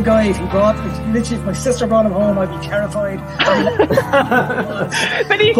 of guy, if he brought, if, literally, if my sister brought him home, I'd be terrified. but he,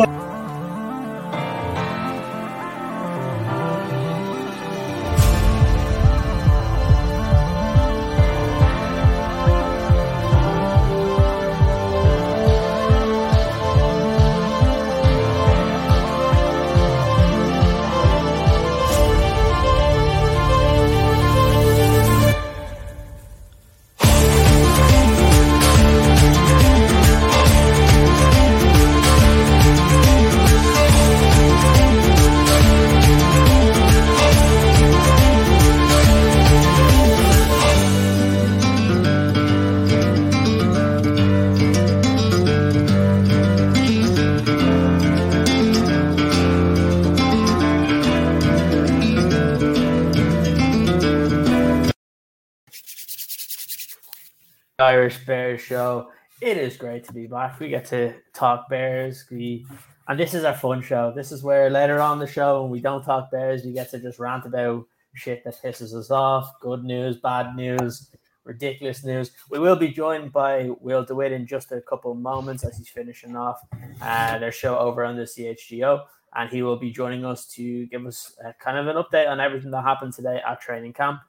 Irish Bears show. It is great to be back. We get to talk Bears. We and this is our fun show. This is where later on the show, when we don't talk Bears, we get to just rant about shit that pisses us off, good news, bad news, ridiculous news. We will be joined by Will DeWitt in just a couple moments as he's finishing off uh, their show over on the CHGO. And he will be joining us to give us a, kind of an update on everything that happened today at training camp,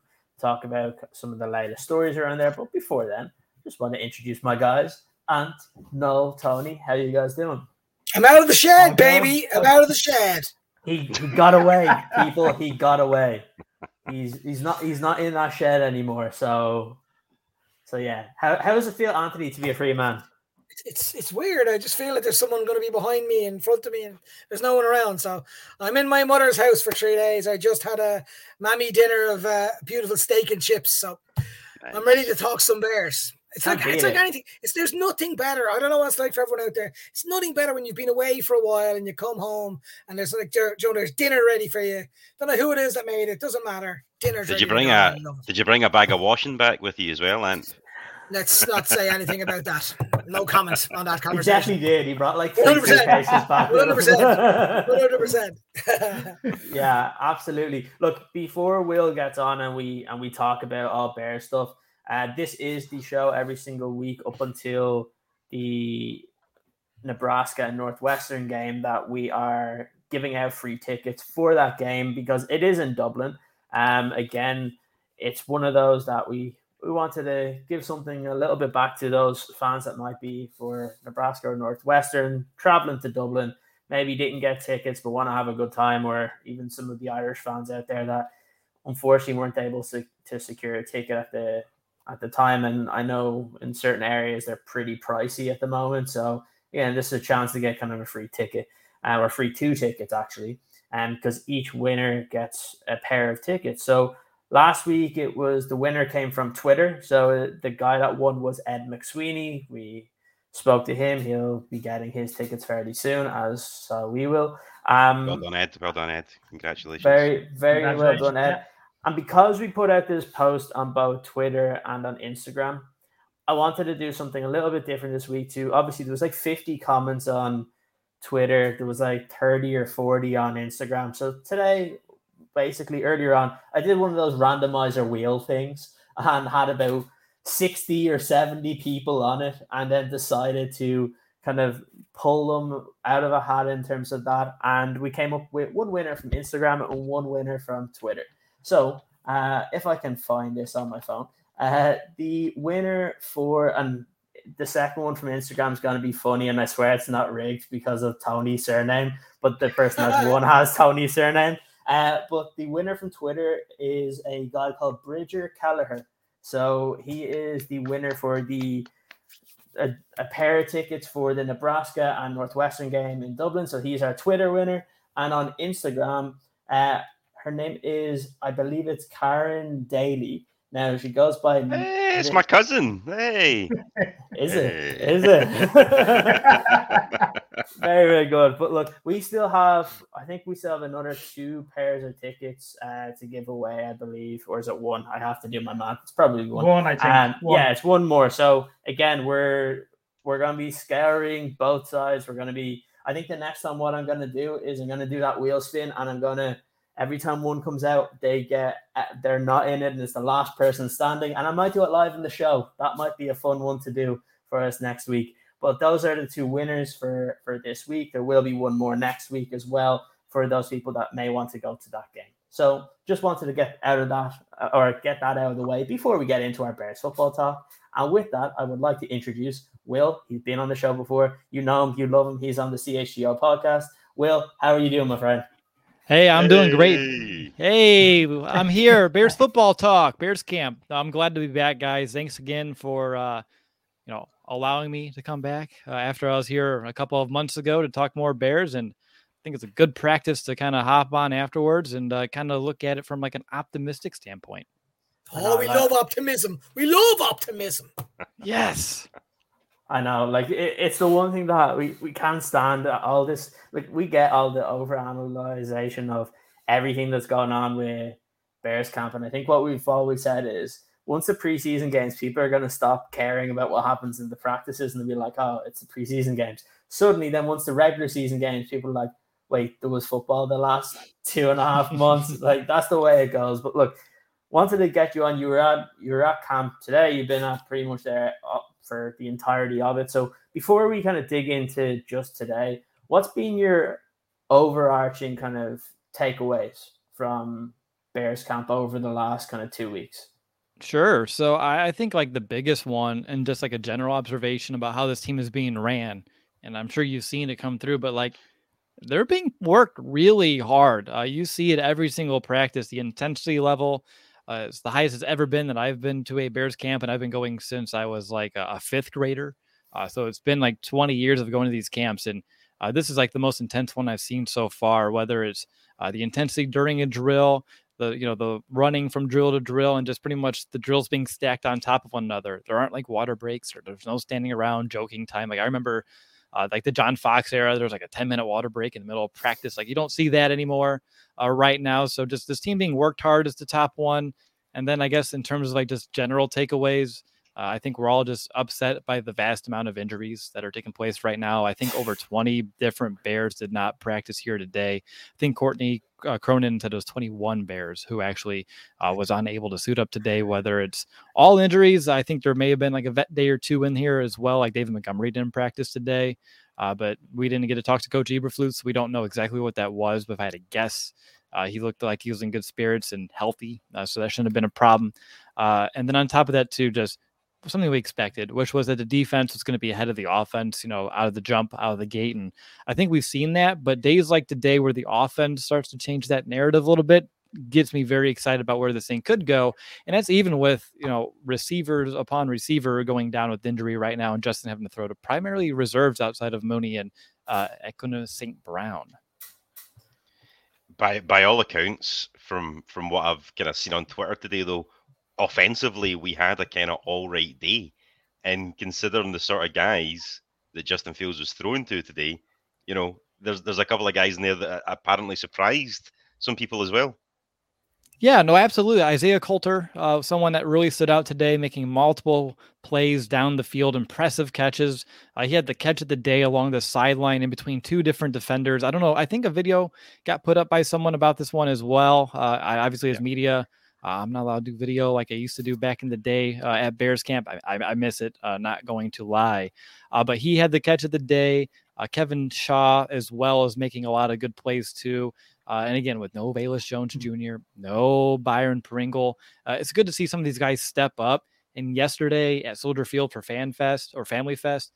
talk about some of the latest stories around there. But before then, just want to introduce my guys. Ant, Noel, Tony, how you guys doing? I'm out of the shed, baby. I'm out of the shed. He, he got away, people. He got away. He's he's not he's not in that shed anymore. So so yeah. How how does it feel, Anthony, to be a free man? It's it's weird. I just feel like there's someone going to be behind me, in front of me, and there's no one around. So I'm in my mother's house for three days. I just had a mammy dinner of uh, beautiful steak and chips. So nice. I'm ready to talk some bears. It's like it's like anything. It's there's nothing better. I don't know what it's like for everyone out there. It's nothing better when you've been away for a while and you come home and there's like Joe, there's dinner ready for you. Don't know who it is that made it. Doesn't matter. Dinner. Did you bring a Did you bring a bag of washing back with you as well, and? Let's not say anything about that. No comment on that conversation. He definitely did. He brought like 100 cases back. 100%. 100%. yeah, absolutely. Look, before Will gets on and we and we talk about all bear stuff, uh, this is the show every single week up until the Nebraska and Northwestern game that we are giving out free tickets for that game because it is in Dublin. Um, again, it's one of those that we we wanted to give something a little bit back to those fans that might be for Nebraska or Northwestern traveling to Dublin, maybe didn't get tickets but want to have a good time, or even some of the Irish fans out there that unfortunately weren't able to, to secure a ticket at the at the time. And I know in certain areas they're pretty pricey at the moment. So yeah, this is a chance to get kind of a free ticket uh, or free two tickets actually. And um, because each winner gets a pair of tickets. So last week it was the winner came from Twitter. So the guy that won was Ed McSweeney. We spoke to him. He'll be getting his tickets fairly soon, as so we will. Um, well done, Ed. Well done, Ed. Congratulations. Very, very Congratulations. well done, Ed. And because we put out this post on both Twitter and on Instagram, I wanted to do something a little bit different this week too. Obviously, there was like 50 comments on Twitter, there was like 30 or 40 on Instagram. So today, basically earlier on, I did one of those randomizer wheel things and had about 60 or 70 people on it, and then decided to kind of pull them out of a hat in terms of that. And we came up with one winner from Instagram and one winner from Twitter. So uh, if I can find this on my phone, uh, the winner for and the second one from Instagram is going to be funny, and I swear it's not rigged because of Tony's surname, but the person that's won has Tony's surname. Uh, but the winner from Twitter is a guy called Bridger Callagher. So he is the winner for the a, a, pair of tickets for the Nebraska and Northwestern game in Dublin. So he's our Twitter winner. And on Instagram, uh, her name is, I believe it's Karen Daly. Now she goes by. Hey, it's my cousin. Hey, is it? Hey. Is it? very, very good. But look, we still have. I think we still have another two pairs of tickets uh, to give away. I believe, or is it one? I have to do my math. It's probably one. One, I think. Um, one. Yeah, it's one more. So again, we're we're gonna be scouring both sides. We're gonna be. I think the next time what I'm gonna do is I'm gonna do that wheel spin, and I'm gonna Every time one comes out, they get uh, they're not in it, and it's the last person standing. And I might do it live in the show. That might be a fun one to do for us next week. But those are the two winners for for this week. There will be one more next week as well for those people that may want to go to that game. So just wanted to get out of that uh, or get that out of the way before we get into our Bears football talk. And with that, I would like to introduce Will. He's been on the show before. You know him, you love him. He's on the CHGO podcast. Will, how are you doing, my friend? Hey, I'm hey. doing great. Hey, I'm here. Bears football talk, Bears camp. I'm glad to be back, guys. Thanks again for uh, you know allowing me to come back uh, after I was here a couple of months ago to talk more Bears and I think it's a good practice to kind of hop on afterwards and uh, kind of look at it from like an optimistic standpoint. Oh, we love optimism. We love optimism. yes. I know, like it, it's the one thing that we, we can't stand all this. Like we get all the overanalyzation of everything that's going on with Bears camp, and I think what we've always said is once the preseason games, people are going to stop caring about what happens in the practices and they'll be like, oh, it's the preseason games. Suddenly, then once the regular season games, people are like, wait, there was football the last two and a half months. like that's the way it goes. But look, wanted to get you on. You were at you were at camp today. You've been at pretty much there uh, for the entirety of it. So before we kind of dig into just today, what's been your overarching kind of takeaways from Bears camp over the last kind of two weeks? Sure. So I, I think like the biggest one, and just like a general observation about how this team is being ran, and I'm sure you've seen it come through, but like they're being worked really hard. Uh, you see it every single practice. The intensity level uh, is the highest it's ever been that I've been to a Bears camp, and I've been going since I was like a, a fifth grader. Uh, so it's been like 20 years of going to these camps, and uh, this is like the most intense one I've seen so far. Whether it's uh, the intensity during a drill, the you know the running from drill to drill, and just pretty much the drills being stacked on top of one another. There aren't like water breaks or there's no standing around joking time. Like I remember uh, like the John Fox era, there was like a 10 minute water break in the middle of practice. Like you don't see that anymore uh, right now. So just this team being worked hard is the top one. And then I guess in terms of like just general takeaways, uh, I think we're all just upset by the vast amount of injuries that are taking place right now. I think over 20 different Bears did not practice here today. I think Courtney uh, Cronin said it was 21 Bears who actually uh, was unable to suit up today. Whether it's all injuries, I think there may have been like a vet day or two in here as well. Like David Montgomery didn't practice today, uh, but we didn't get to talk to Coach Eberflus, so we don't know exactly what that was. But if I had to guess, uh, he looked like he was in good spirits and healthy, uh, so that shouldn't have been a problem. Uh, and then on top of that, too, just something we expected, which was that the defense was going to be ahead of the offense, you know, out of the jump, out of the gate. And I think we've seen that. But days like today, where the offense starts to change that narrative a little bit, gets me very excited about where this thing could go. And that's even with, you know, receivers upon receiver going down with injury right now and Justin having to throw to primarily reserves outside of Mooney and uh, St. Brown. By, by all accounts, from from what I've kind of seen on Twitter today, though, offensively, we had a kind of all right day. And considering the sort of guys that Justin Fields was thrown to today, you know, there's there's a couple of guys in there that apparently surprised some people as well. Yeah, no, absolutely. Isaiah Coulter, uh, someone that really stood out today, making multiple plays down the field, impressive catches. Uh, he had the catch of the day along the sideline in between two different defenders. I don't know. I think a video got put up by someone about this one as well. Uh, I, obviously, as yeah. media, uh, I'm not allowed to do video like I used to do back in the day uh, at Bears camp. I, I, I miss it, uh, not going to lie. Uh, but he had the catch of the day. Uh, Kevin Shaw, as well as making a lot of good plays too. Uh, and again, with no Velus Jones Jr., no Byron Pringle, it's good to see some of these guys step up. And yesterday at Soldier Field for Fan Fest or Family Fest,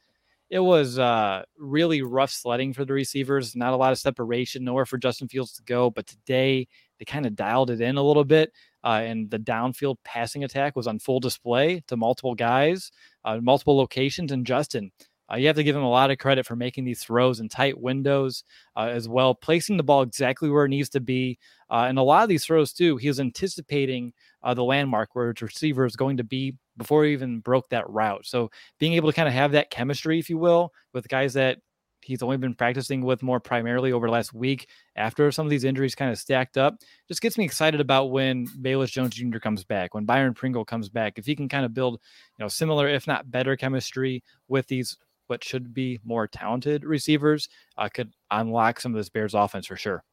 it was uh, really rough sledding for the receivers. Not a lot of separation, nowhere for Justin Fields to go. But today they kind of dialed it in a little bit uh, and the downfield passing attack was on full display to multiple guys, uh, multiple locations. And Justin, uh, you have to give him a lot of credit for making these throws in tight windows uh, as well, placing the ball exactly where it needs to be. Uh, and a lot of these throws, too, he was anticipating uh, the landmark where his receiver is going to be before he even broke that route. So being able to kind of have that chemistry, if you will, with guys that he's only been practicing with more primarily over the last week after some of these injuries kind of stacked up. Just gets me excited about when Velus Jones Jr. comes back, when Byron Pringle comes back. If he can kind of build, you know, similar, if not better chemistry with these what should be more talented receivers, uh, could unlock some of this Bears offense for sure.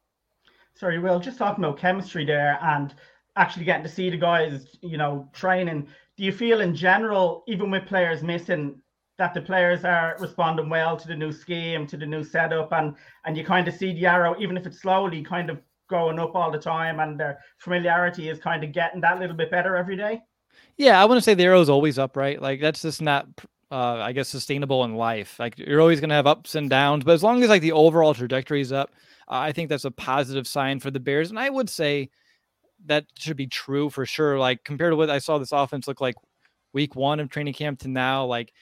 sorry, Will, just talking about chemistry there and actually getting to see the guys, you know, training. Do you feel in general, even with players missing, that the players are responding well to the new scheme, to the new setup, and and you kind of see the arrow, even if it's slowly, kind of going up all the time, and their familiarity is kind of getting that little bit better every day. Yeah, I want to say the arrow is always up, right? Like that's just not, uh, I guess, sustainable in life. Like you're always going to have ups and downs, but as long as like the overall trajectory is up, I think that's a positive sign for the Bears. And I would say that should be true for sure. Like compared to what I saw this offense look like week one of training camp to now, like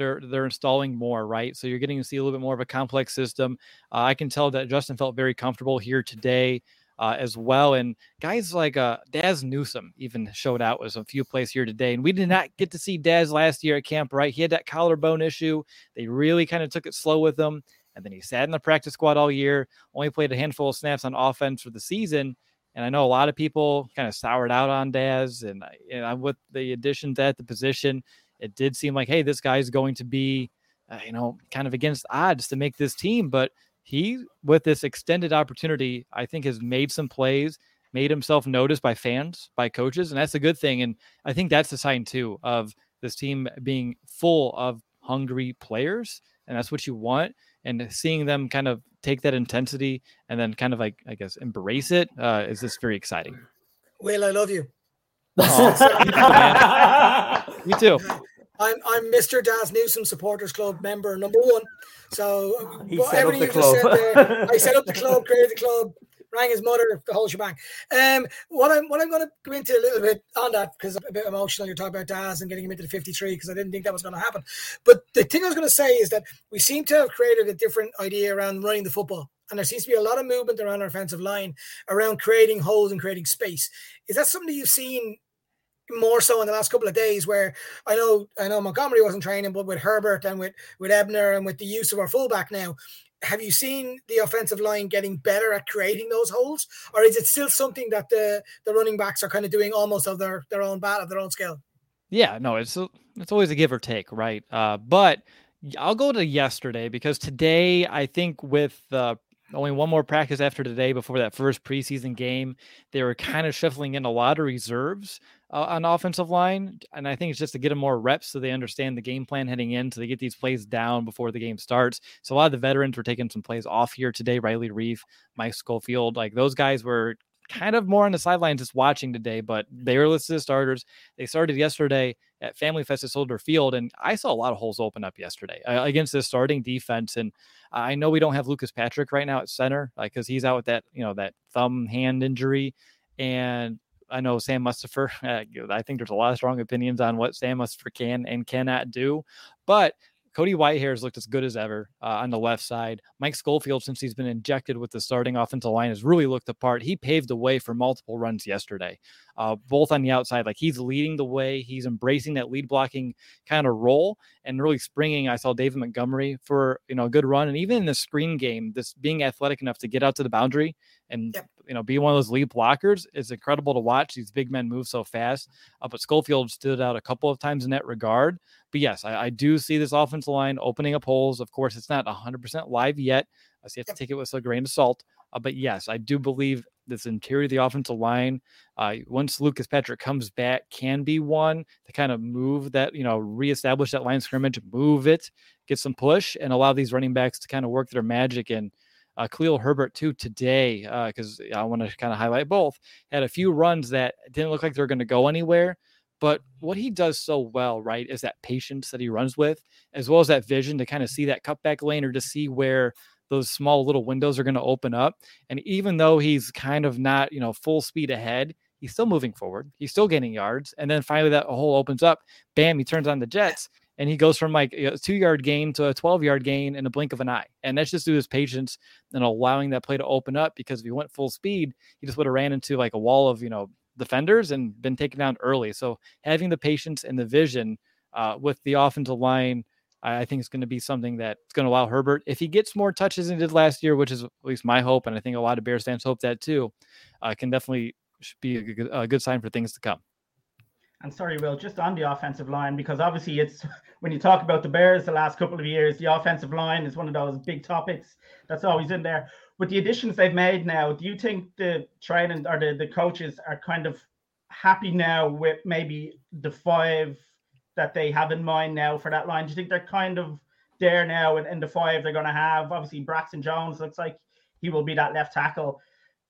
they're they're installing more, right? So you're getting to see a little bit more of a complex system. Uh, I can tell that Justin felt very comfortable here today. Uh, as well. And guys like uh, Dazz Newsome even showed out with a few plays here today. And we did not get to see Dazz last year at camp, right? He had that collarbone issue. They really kind of took it slow with him. And then he sat in the practice squad all year, only played a handful of snaps on offense for the season. And I know a lot of people kind of soured out on Dazz. And, and I'm with the additions at the position, it did seem like, hey, this guy's going to be, uh, you know, kind of against odds to make this team. But he, with this extended opportunity, I think has made some plays, made himself noticed by fans, by coaches, and that's a good thing. And I think that's a sign too of this team being full of hungry players, and that's what you want. And seeing them kind of take that intensity and then kind of like I guess embrace it uh, is just very exciting. Will, I love you. Me too. I'm I'm Mr. Dazz Newsome Supporters Club member number one. So He set up everything the you just said there, I set up the club, created the club, rang his mother, the whole shebang. Um, what I'm what I'm going to go into a little bit on that because I'm a bit emotional. You're talking about Dazz and getting him into the 53 because I didn't think that was going to happen. But the thing I was going to say is that we seem to have created a different idea around running the football. And there seems to be a lot of movement around our offensive line around creating holes and creating space. Is that something you've seen more so in the last couple of days where I know I know Montgomery wasn't training, but with Herbert and with with Ebner and with the use of our fullback now, have you seen the offensive line getting better at creating those holes, or is it still something that the the running backs are kind of doing almost of their their own bat of their own skill? Yeah, no, it's it's always a give or take, right? Uh, but I'll go to yesterday because today I think with uh, only one more practice after today before that first preseason game, they were kind of shuffling in a lot of reserves uh, on offensive line, and I think it's just to get them more reps so they understand the game plan heading in, so they get these plays down before the game starts. So a lot of the veterans were taking some plays off here today. Riley Reiff, Mike Schofield, like those guys were kind of more on the sidelines just watching today, but they were listed as starters. They started yesterday at Family Fest at Soldier Field, and I saw a lot of holes open up yesterday uh, against this starting defense. And I know we don't have Lucas Patrick right now at center, like because he's out with that you know that thumb hand injury, and I know Sam Mustipher. Uh, I think there's a lot of strong opinions on what Sam Mustipher can and cannot do, but Cody Whitehair has looked as good as ever uh, on the left side. Mike Schofield, since he's been injected with the starting offensive line, has really looked the part. He paved the way for multiple runs yesterday, uh, both on the outside. Like he's leading the way. He's embracing that lead blocking kind of role and really springing. I saw David Montgomery for you know a good run, and even in the screen game, this being athletic enough to get out to the boundary and Yep. You know be one of those lead blockers It's incredible to watch. These big men move so fast. Uh, but Schofield stood out a couple of times in that regard. But yes, I, I do see this offensive line opening up holes. Of course, it's not 100% live yet. I see you have to take it with a grain of salt. Uh, but yes, I do believe this interior of the offensive line, uh, once Lucas Patrick comes back, can be one to kind of move that, you know, reestablish that line scrimmage, move it, get some push, and allow these running backs to kind of work their magic. And uh, Khalil Herbert, too, today, because I want to kind of highlight both, had a few runs that didn't look like they were going to go anywhere. But what he does so well, right, is that patience that he runs with, as well as that vision to kind of see that cutback lane or to see where those small little windows are going to open up. And even though he's kind of not, you know, full speed ahead, he's still moving forward. He's still gaining yards. And then finally that hole opens up. Bam, he turns on the Jets and he goes from like a two yard gain to a 12 yard gain in a blink of an eye. And that's just to his patience and allowing that play to open up because if he went full speed, he just would have ran into like a wall of, you know, defenders and been taken down early. So having the patience and the vision uh, with the offensive line, I, I think is going to be something that's going to allow Herbert, if he gets more touches than he did last year, which is at least my hope, and I think a lot of Bears fans hope that too, uh, can definitely be a a good sign for things to come. And sorry, Will, just on the offensive line, because obviously it's when you talk about the Bears the last couple of years, the offensive line is one of those big topics that's always in there. With the additions they've made now, do you think the training or the, the coaches are kind of happy now with maybe the five that they have in mind now for that line? Do you think they're kind of there now in, in the five they're going to have? Obviously, Braxton Jones looks like he will be that left tackle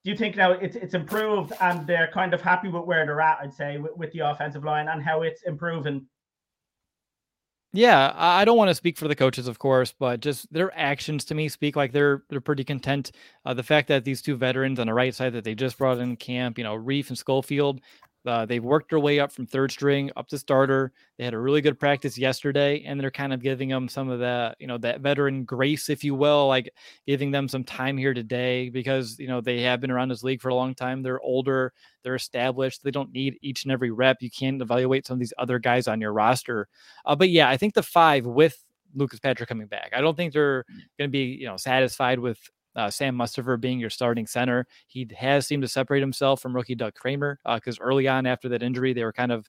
do you think now it's it's improved and they're kind of happy with where they're at? I'd say with, with the offensive line and how it's improving. Yeah, I don't want to speak for the coaches, of course, but just their actions to me speak like they're they're pretty content. Uh, the fact that these two veterans on the right side that they just brought in camp, you know, Reiff and Schofield, uh, they've worked their way up from third string up to starter. They had a really good practice yesterday, and they're kind of giving them some of that, you know, that veteran grace, if you will, like giving them some time here today because you know they have been around this league for a long time. They're older, they're established. They don't need each and every rep. You can't evaluate some of these other guys on your roster. Uh, but yeah, I think the five with Lucas Patrick coming back, I don't think they're going to be you know satisfied with uh, Sam Mustipher being your starting center. He has seemed to separate himself from rookie Doug Kramer because uh, early on after that injury, they were kind of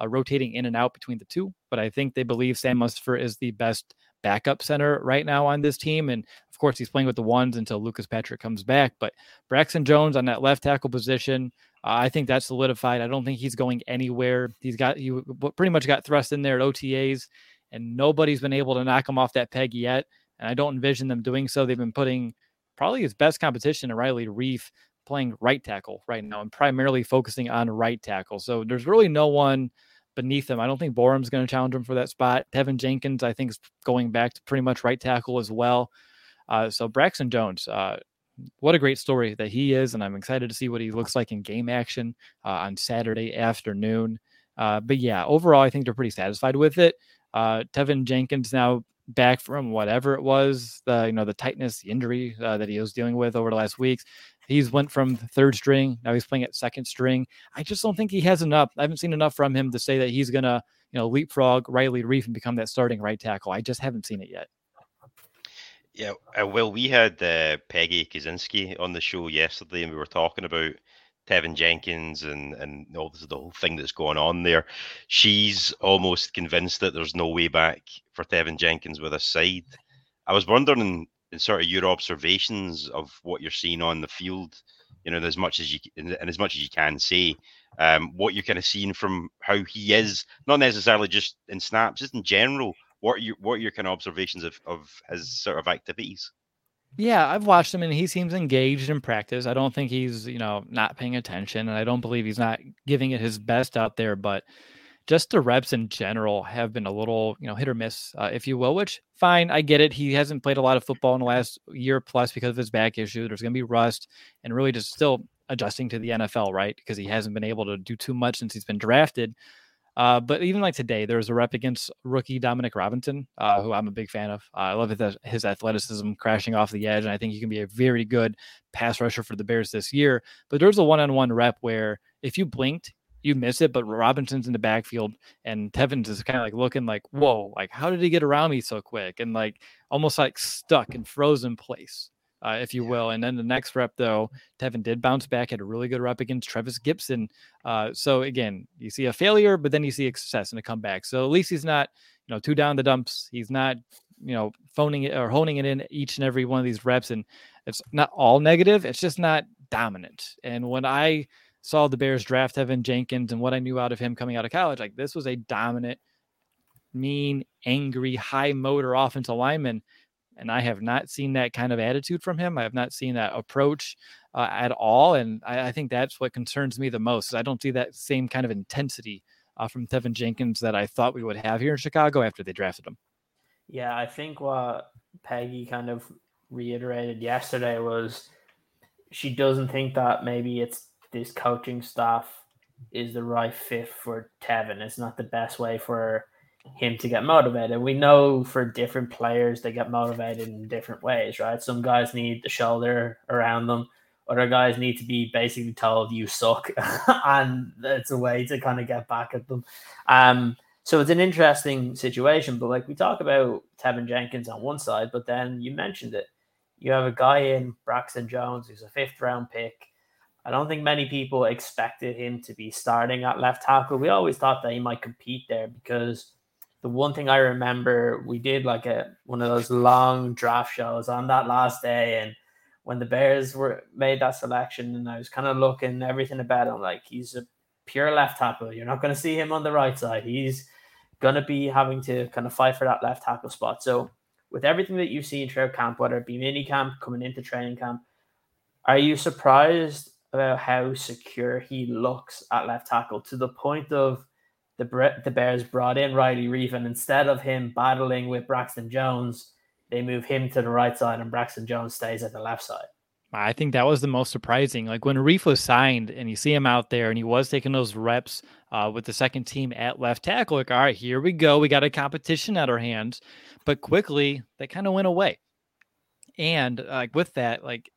uh, rotating in and out between the two. But I think they believe Sam Mustipher is the best backup center right now on this team. And of course, he's playing with the ones until Lucas Patrick comes back. But Braxton Jones on that left tackle position, uh, I think that's solidified. I don't think he's going anywhere. He's got he pretty much got thrust in there at OTAs, and nobody's been able to knock him off that peg yet. And I don't envision them doing so. They've been putting probably his best competition to Riley Reiff playing right tackle right now and primarily focusing on right tackle. So there's really no one beneath him. I don't think Borom's going to challenge him for that spot. Teven Jenkins, I think, is going back to pretty much right tackle as well. Uh, so Braxton Jones, uh, what a great story that he is, and I'm excited to see what he looks like in game action uh, on Saturday afternoon. Uh, but yeah, overall, I think they're pretty satisfied with it. Uh, Teven Jenkins now back from whatever it was, the you know the tightness, the injury uh, that he was dealing with over the last weeks. He's went from third string now he's playing at second string. I just don't think he has enough. I haven't seen enough from him to say that he's gonna you know leapfrog Riley Reiff and become that starting right tackle. I just haven't seen it yet. Yeah, uh, well, we had uh, Peggy Kaczynski on the show yesterday, and we were talking about Teven Jenkins and and all this, the whole thing that's going on there. She's almost convinced that there's no way back for Teven Jenkins with a side. I was wondering in, in, sort of your observations of what you're seeing on the field, you know, as much as you and as much as you can say, um, what you're kind of seeing from how he is, not necessarily just in snaps, just in general. What are you what are your kind of observations of, of his sort of activities? Yeah, I've watched him and he seems engaged in practice. I don't think he's, you know, not paying attention and I don't believe he's not giving it his best out there, but just the reps in general have been a little, you know, hit or miss, uh, if you will, which fine. I get it. He hasn't played a lot of football in the last year plus because of his back issue. There's going to be rust and really just still adjusting to the NFL, right? Because he hasn't been able to do too much since he's been drafted. Uh, but even like today, there was a rep against rookie Dominique Robinson, uh, who I'm a big fan of. Uh, I love his, his athleticism crashing off the edge, and I think he can be a very good pass rusher for the Bears this year. But there's a one-on-one rep where if you blinked, you miss it, but Robinson's in the backfield, and Tevins is kind of like looking like, "Whoa! Like, how did he get around me so quick?" And like almost like stuck in frozen place uh, if you will. And then the next rep, though, Teven did bounce back, had a really good rep against Trevis Gipson. Uh, so again, you see a failure, but then you see a success and a comeback. So at least he's not, you know, two down the dumps. He's not, you know, phoning it or honing it in each and every one of these reps. And it's not all negative. It's just not dominant. And when I saw the Bears draft Teven Jenkins and what I knew out of him coming out of college, like this was a dominant, mean, angry, high motor offensive lineman and I have not seen that kind of attitude from him. I have not seen that approach uh, at all, and I, I, think that's what concerns me the most. I don't see that same kind of intensity uh, from Teven Jenkins that I thought we would have here in Chicago after they drafted him. Yeah, I think what Peggy kind of reiterated yesterday was she doesn't think that maybe it's this coaching staff is the right fit for Teven. It's not the best way for him to get motivated. We know for different players they get motivated in different ways, right? Some guys need the shoulder around them. Other guys need to be basically told you suck, and it's a way to kind of get back at them. Um, so it's an interesting situation. But like we talk about Teven Jenkins on one side, but then you mentioned it. You have a guy in Braxton Jones who's a fifth round pick, I don't think many people expected him to be starting at left tackle. We always thought that he might compete there because the one thing I remember, we did like a one of those long draft shows on that last day, and when the Bears were made that selection, and I was kind of looking everything about him, like he's a pure left tackle. You're not going to see him on the right side. He's going to be having to kind of fight for that left tackle spot. So, with everything that you've seen throughout camp, whether it be mini camp, coming into training camp, are you surprised about how secure he looks at left tackle to the point of the the Bears brought in Riley Reiff, and instead of him battling with Braxton Jones, they move him to the right side, and Braxton Jones stays at the left side. I think that was the most surprising. Like when Reiff was signed, and you see him out there, and he was taking those reps uh, with the second team at left tackle. Like, all right, here we go. We got a competition at our hands, but quickly that kind of went away. And like with that, like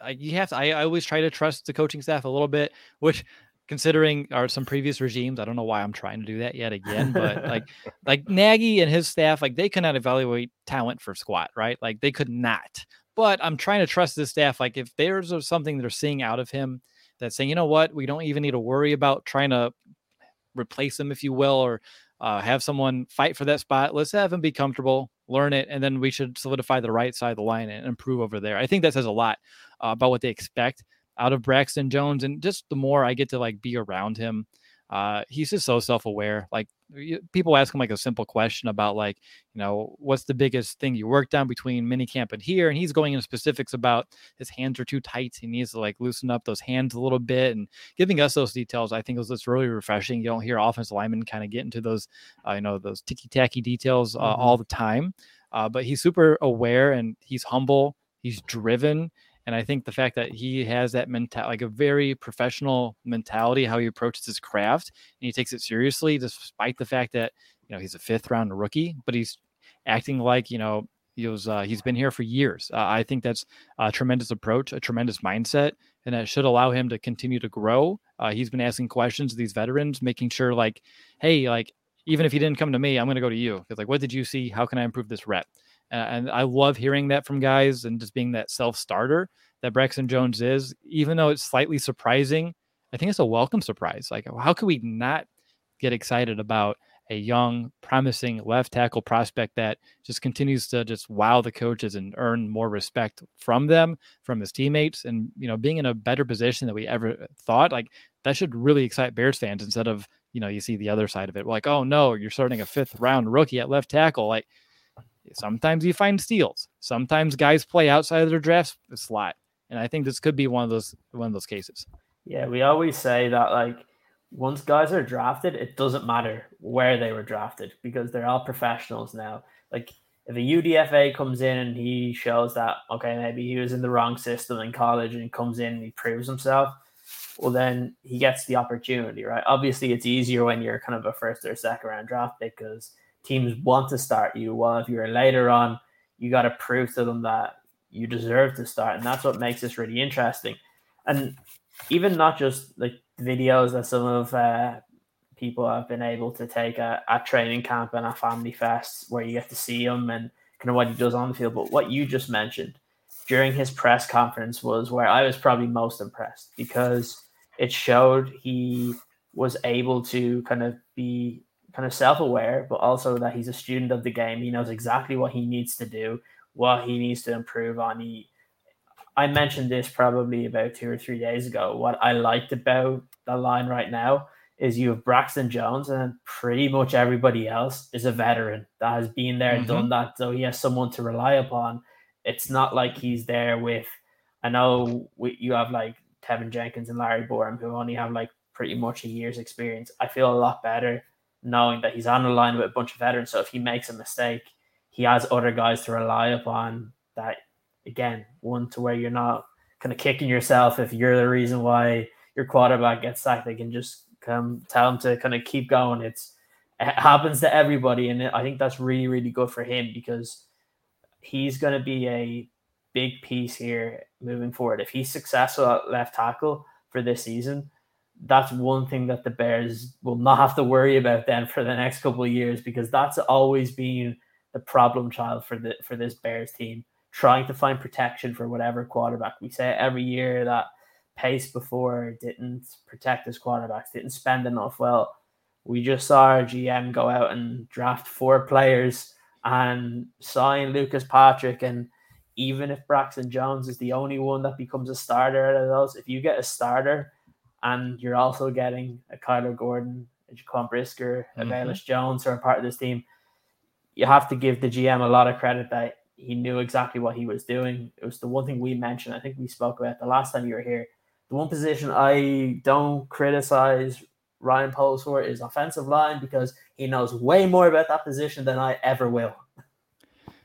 I you have to. I, I always try to trust the coaching staff a little bit, which considering our some previous regimes. I don't know why I'm trying to do that yet again, but like like Nagy and his staff, like they cannot evaluate talent for squat, right? Like they could not. But I'm trying to trust this staff. Like if there's something they're seeing out of him that's saying, you know what, we don't even need to worry about trying to replace him, if you will, or uh, have someone fight for that spot. Let's have him be comfortable, learn it, and then we should solidify the right side of the line and improve over there. I think that says a lot uh, about what they expect out of Braxton Jones. And just the more I get to like be around him, uh, he's just so self-aware. Like people ask him like a simple question about like, you know, what's the biggest thing you worked on between minicamp and here, and he's going into specifics about his hands are too tight. He needs to like loosen up those hands a little bit, and giving us those details, I think was just really refreshing. You don't hear offensive linemen kind of get into those, uh, you know, those ticky tacky details uh, mm-hmm. all the time. Uh, but he's super aware and he's humble. He's driven and I think the fact that he has that mental, like a very professional mentality, how he approaches his craft, and he takes it seriously, despite the fact that you know he's a fifth round rookie, but he's acting like you know he was uh, he's been here for years. Uh, I think that's a tremendous approach, a tremendous mindset, and that should allow him to continue to grow. Uh, he's been asking questions to these veterans, making sure like, hey, like even if he didn't come to me, I'm going to go to you because like, what did you see? How can I improve this rep? And I love hearing that from guys and just being that self starter that Braxton Jones is, even though it's slightly surprising. I think it's a welcome surprise. Like, how could we not get excited about a young, promising left tackle prospect that just continues to just wow the coaches and earn more respect from them, from his teammates, and you know, being in a better position than we ever thought. Like that should really excite Bears fans instead of you know you see the other side of it, like oh no, you're starting a fifth round rookie at left tackle. Like Sometimes you find steals. Sometimes guys play outside of their draft slot, and I think this could be one of those one of those cases. Yeah, we always say that like once guys are drafted, it doesn't matter where they were drafted because they're all professionals now. Like if a UDFA comes in and he shows that okay, maybe he was in the wrong system in college and comes in and he proves himself, well then he gets the opportunity, right? Obviously, it's easier when you're kind of a first or second round draft pick because teams want to start you. Well, if you're later on, you got to prove to them that you deserve to start, and that's what makes this really interesting. And even not just like videos that some of uh, people have been able to take at, at training camp and at family fests, where you get to see him and kind of what he does on the field. But what you just mentioned during his press conference was where I was probably most impressed because it showed he was able to kind of be kind of self-aware, but also that he's a student of the game. He knows exactly what he needs to do, what he needs to improve on. He, I mentioned this probably about two or three days ago. What I liked about the line right now is you have Braxton Jones, and pretty much everybody else is a veteran that has been there and mm-hmm. done that. So he has someone to rely upon. It's not like he's there with. I know we, you have like Teven Jenkins and Larry Borom who only have like pretty much a year's experience. I feel a lot better knowing that he's on the line with a bunch of veterans. So if he makes a mistake, he has other guys to rely upon. That again, one to where you're not kind of kicking yourself if you're the reason why your quarterback gets sacked. They can just come tell him to kind of keep going. It's it happens to everybody, and I think that's really really good for him because he's going to be a big piece here moving forward. If he's successful at left tackle for this season, that's one thing that the Bears will not have to worry about then for the next couple of years because that's always been the problem child for the for this Bears team trying to find protection for whatever quarterback. We say every year that Pace before, didn't protect his quarterbacks, didn't spend enough. Well, we just saw our GM go out and draft four players and sign Lucas Patrick. And even if Braxton Jones is the only one that becomes a starter out of those, if you get a starter and you're also getting a Kyler Gordon, a Jaquan Brisker, a mm-hmm. Velus Jones who are part of this team, you have to give the GM a lot of credit that he knew exactly what he was doing. It was the one thing we mentioned. I think we spoke about the last time you were here. The one position I don't criticize Ryan Poles for is offensive line because he knows way more about that position than I ever will.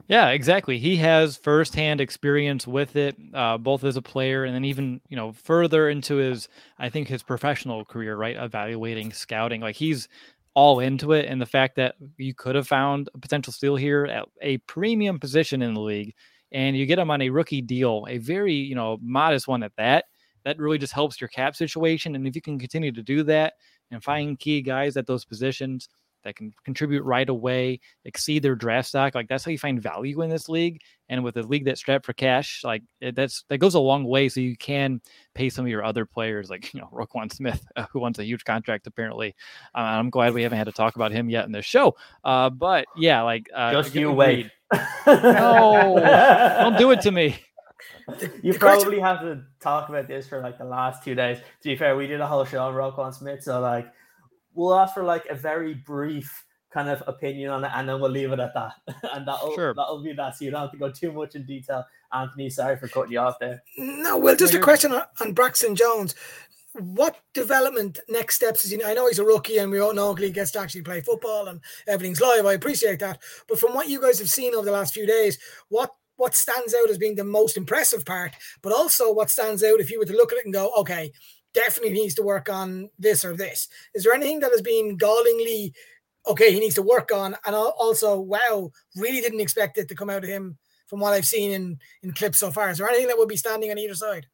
Yeah, exactly. He has firsthand experience with it, uh, both as a player and then even you know further into his, I think his professional career, right? Evaluating, scouting, like he's all into it. And the fact that you could have found a potential steal here at a premium position in the league, and you get him on a rookie deal, a very you know modest one at that, that really just helps your cap situation. And if you can continue to do that and find key guys at those positions that can contribute right away, exceed their draft stock. Like that's how you find value in this league. And with a league that's strapped for cash, like it, that's that goes a long way. So you can pay some of your other players, like you know Roquan Smith, uh, who wants a huge contract. Apparently, uh, I'm glad we haven't had to talk about him yet in this show. Uh, but yeah, like uh, just you wait. no, don't do it to me. You probably have to talk about this for like the last two days. To be fair, we did a whole show on Roquan Smith, so like we'll ask for like a very brief kind of opinion on it, and then we'll leave it at that. and that'll sure. that'll be that. So you don't have to go too much in detail. Anthony, sorry for cutting you off there. No, well, just a question on, on Braxton Jones. What development next steps is he? I know he's a rookie, and we all know he gets to actually play football, and everything's live. I appreciate that, but from what you guys have seen over the last few days, what what stands out as being the most impressive part, but also what stands out if you were to look at it and go, okay, definitely needs to work on this or this. Is there anything that has been gallingly okay? He needs to work on, and also, wow, really didn't expect it to come out of him from what I've seen in in clips so far. Is there anything that would be standing on either side?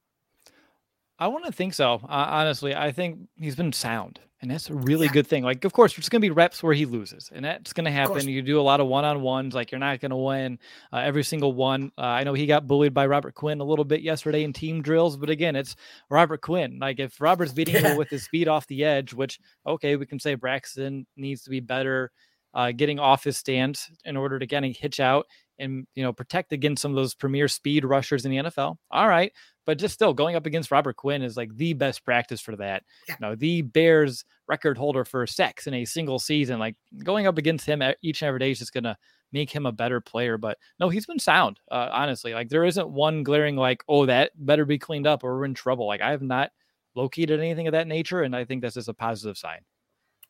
I want to think so. Uh, honestly, I think he's been sound. And that's a really yeah. good thing. Like, of course, there's going to be reps where he loses, and that's going to happen. You do a lot of one on ones. Like, you're not going to win uh, every single one. Uh, I know he got bullied by Robert Quinn a little bit yesterday in team drills, but again, it's Robert Quinn. Like, if Robert's beating you with his speed off the edge, which, okay, we can say Braxton needs to be better uh, getting off his stance in order to getting hitch out and you know protect against some of those premier speed rushers in the NFL. All right, but just still going up against Robert Quinn is like the best practice for that. Yeah. You know, the Bears record holder for sacks in a single season, like going up against him each and every day is just gonna make him a better player. But no, he's been sound. Uh, honestly, like there isn't one glaring like, oh, that better be cleaned up or we're in trouble. Like I have not located anything of that nature, and I think that's just a positive sign.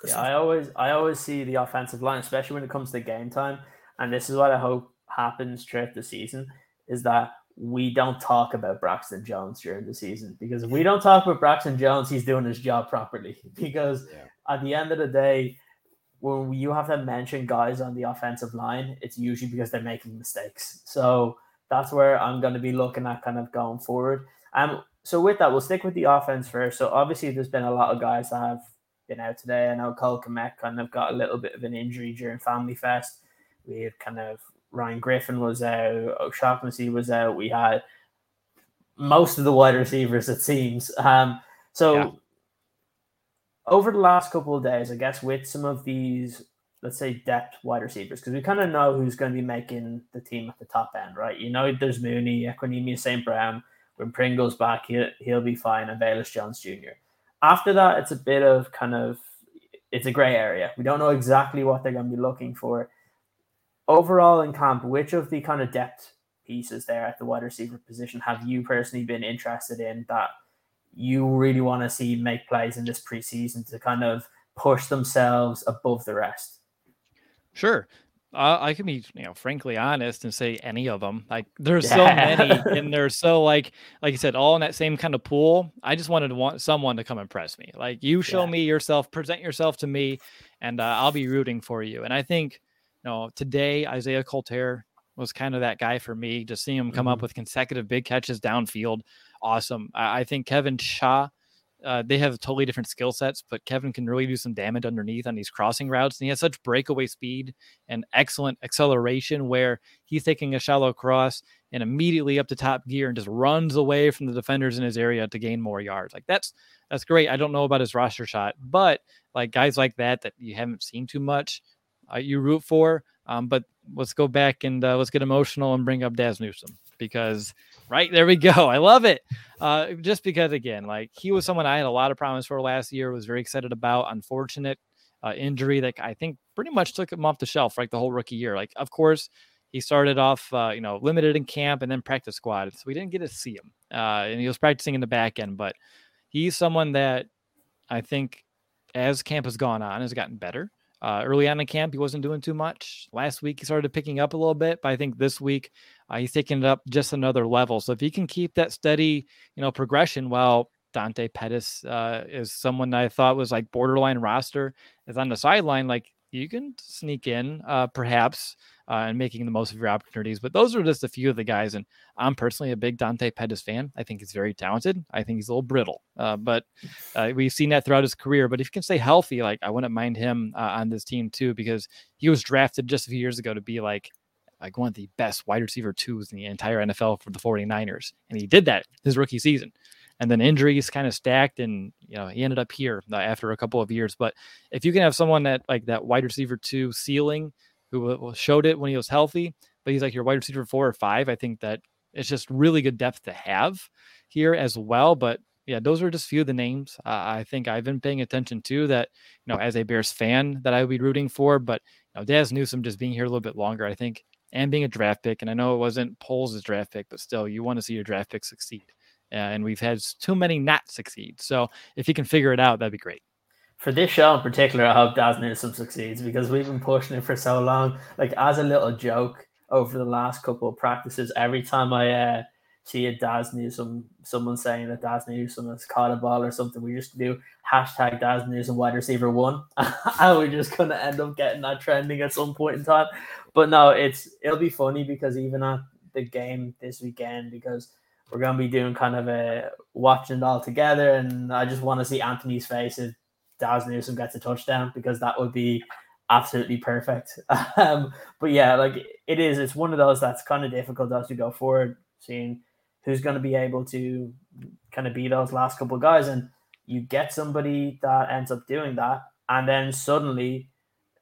Yeah, I always I always see the offensive line, especially when it comes to game time, and this is what I hope happens throughout the season is that we don't talk about Braxton Jones during the season because if we don't talk about Braxton Jones, he's doing his job properly. Because yeah. at the end of the day, when you have to mention guys on the offensive line, it's usually because they're making mistakes. So that's where I'm going to be looking at kind of going forward. Um, so with that, we'll stick with the offense first. So obviously, there's been a lot of guys that have been out today. I know Cole Kmet kind of got a little bit of an injury during Family Fest. We had kind of Ryan Griffin was out, O'Shaughnessy was out. We had most of the wide receivers, it seems. Um, so yeah. over the last couple of days, I guess with some of these, let's say depth wide receivers, because we kind of know who's going to be making the team at the top end, right? You know, there's Mooney, Equanimeous St. Brown. When Pringle's back, he'll, he'll be fine, and Velus Jones Jr. After that, it's a bit of kind of it's a gray area. We don't know exactly what they're going to be looking for overall in camp, which of the kind of depth pieces there at the wide receiver position have you personally been interested in that you really want to see make plays in this preseason to kind of push themselves above the rest? Sure. Uh, I can be, you know, frankly honest and say any of them. Like, there's yeah. so many, and they're so like, like you said, all in that same kind of pool. I just wanted to want someone to come impress me. Like, you show yeah. me yourself, present yourself to me, and uh, I'll be rooting for you. And I think you know, today Isaiah Coulter was kind of that guy for me. Just seeing him come mm-hmm. up with consecutive big catches downfield, awesome. I, I think Kevin Shaw. Uh, they have totally different skill sets, but Kevin can really do some damage underneath on these crossing routes. And he has such breakaway speed and excellent acceleration where he's taking a shallow cross and immediately up to top gear and just runs away from the defenders in his area to gain more yards. Like that's that's great. I don't know about his roster shot, but like guys like that that you haven't seen too much, uh, you root for. Um, but let's go back and uh, let's get emotional and bring up Dazz Newsome because right there we go. I love it. Uh, just because again, like he was someone I had a lot of promise for last year, was very excited about. Unfortunate uh, injury that I think pretty much took him off the shelf like the whole rookie year. Like of course he started off uh, you know limited in camp and then practice squad, so we didn't get to see him. Uh, and he was practicing in the back end, but he's someone that I think as camp has gone on has gotten better. Uh, early on in camp, he wasn't doing too much. Last week, he started picking up a little bit, but I think this week uh, he's taking it up just another level. So if he can keep that steady, you know, progression, while Dante Pettis uh, is someone that I thought was like borderline roster, is on the sideline, like you can sneak in, uh, perhaps uh, and making the most of your opportunities. But those are just a few of the guys. And I'm personally a big Dante Pettis fan. I think he's very talented. I think he's a little brittle, uh, but uh, we've seen that throughout his career. But if he can stay healthy, like I wouldn't mind him uh, on this team too, because he was drafted just a few years ago to be like like one of the best wide receiver twos in the entire NFL for the 49ers. And he did that his rookie season. And then injuries kind of stacked, and you know he ended up here uh, after a couple of years. But if you can have someone that like that wide receiver two ceiling, who showed it when he was healthy, but he's like your wide receiver four or five. I think that it's just really good depth to have here as well. But yeah, those are just few of the names uh, I think I've been paying attention to that, you know, as a Bears fan that I would be rooting for. But, you know, Dazz Newsome just being here a little bit longer, I think, and being a draft pick. And I know it wasn't Poles' draft pick, but still, you want to see your draft pick succeed. And we've had too many not succeed. So if you can figure it out, that'd be great for this show in particular, I hope Dazz Newsome succeeds because we've been pushing it for so long. Like as a little joke over the last couple of practices, every time I uh, see a Dazz Newsome, someone saying that Dazz Newsome has caught a ball or something, we just do hashtag Dazz Newsome wide receiver one, and we're just gonna end up getting that trending at some point in time. But no, it's it'll be funny because even at the game this weekend, because we're gonna be doing kind of a watching it all together, and I just want to see Anthony's face if Dazz Newsome gets a touchdown because that would be absolutely perfect. Um, but yeah, like it is, it's one of those that's kind of difficult as we go forward, seeing who's going to be able to kind of be those last couple of guys. And you get somebody that ends up doing that, and then suddenly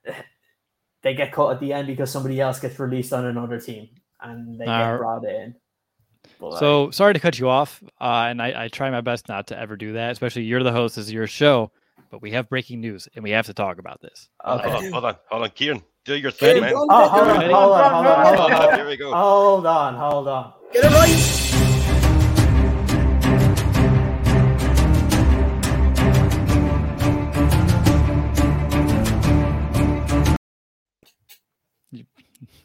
they get caught at the end because somebody else gets released on another team and they get uh, brought in. But, so sorry to cut you off, uh, and I, I, try my best not to ever do that. Especially you're the host, this is your show but we have breaking news and we have to talk about this. Okay. Hold on, hold on, hold on, Kieran. Do your thing, man. Oh, hold on, hold on, hold on, hold on. Here we go. Hold on, hold on. Get it right.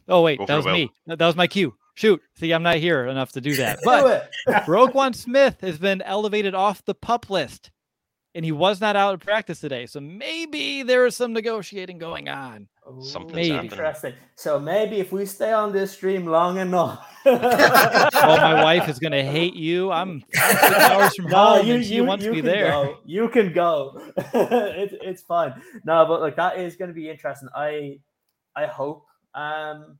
Oh wait, Go that was me. That was my cue. Shoot. See, I'm not here enough to do that. But Roquan Smith has been elevated off the pup list and he was not out of practice today. So maybe there is some negotiating going on. Something interesting. So maybe if we stay on this stream long enough. oh, my wife is gonna hate you. I'm six hours from no, home, you, and she you, wants you me there. Go. You can go. it's it's fine. No, but like that is gonna be interesting. I I hope um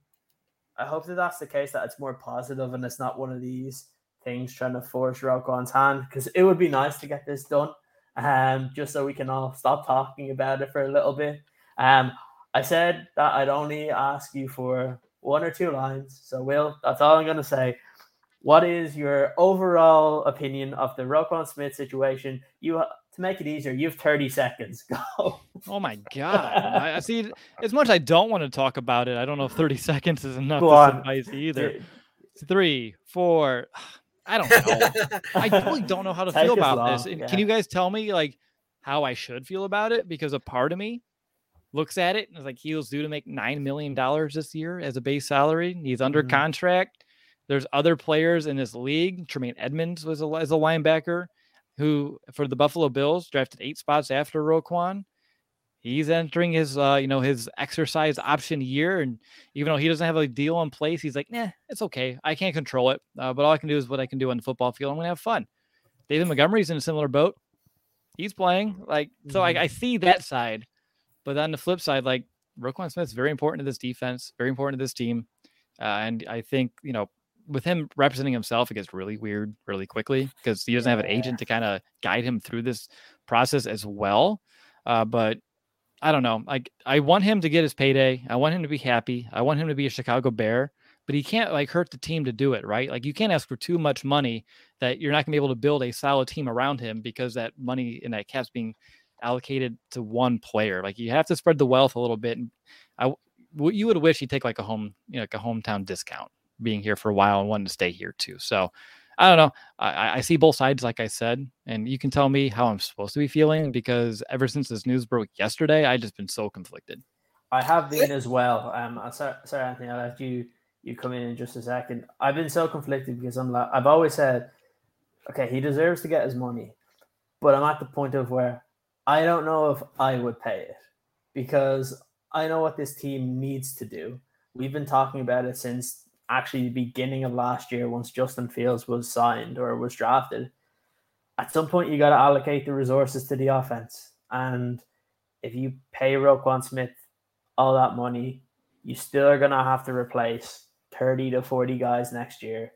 I hope that that's the case. That it's more positive and it's not one of these things trying to force Roquan's hand because it would be nice to get this done um, just so we can all stop talking about it for a little bit. Um, I said that I'd only ask you for one or two lines. So, Will, that's all I'm going to say. What is your overall opinion of the Roquan Smith situation? You to make it easier, you have 30 seconds. Go. Oh my god! I see. As much as I don't want to talk about it, I don't know if 30 seconds is enough Go to on. suffice either. Three, four. I don't know. I really don't know how to feel about long. this. Yeah. Can you guys tell me like how I should feel about it? Because a part of me looks at it and is like he was due to make nine million dollars this year as a base salary. He's under mm-hmm. contract. There's other players in this league. Tremaine Edmunds was a, as a linebacker who, for the Buffalo Bills, drafted eight spots after Roquan. He's entering his uh, you know his exercise option year and even though he doesn't have a deal in place he's like nah it's okay. I can't control it. Uh, but all i can do is what i can do on the football field i'm gonna have fun. David montgomery's in a similar boat. He's playing like so mm-hmm. I, I, see that side but on the flip side like Roquan Smith's very important to this defense very important to this team uh, and i think you know with him representing himself, it gets really weird really quickly because he doesn't have an agent to kind of guide him through this process as well. Uh, but I don't know. Like I want him to get his payday. I want him to be happy. I want him to be a Chicago Bear, but he can't like hurt the team to do it, right? Like you can't ask for too much money that you're not gonna be able to build a solid team around him because that money in that cap's being allocated to one player. Like you have to spread the wealth a little bit. And I you would wish he'd take like a home, you know, like a hometown discount being here for a while and wanting to stay here too. So I don't know. I, I- I see both sides, like I said, and you can tell me how I'm supposed to be feeling because ever since this news broke yesterday, I just been so conflicted. I have been as well. Um, uh, sorry, sorry, Anthony. I'll let you you come in in just a second. I've been so conflicted because I'm like I've always said, okay, he deserves to get his money, but I'm at the point of where I don't know if I would pay it because I know what this team needs to do. We've been talking about it since actually the beginning of last year, once Justin Fields was signed or was drafted. At some point, you got to allocate the resources to the offense, and if you pay Roquan Smith all that money, you still are going to have to replace 30 to 40 guys next year.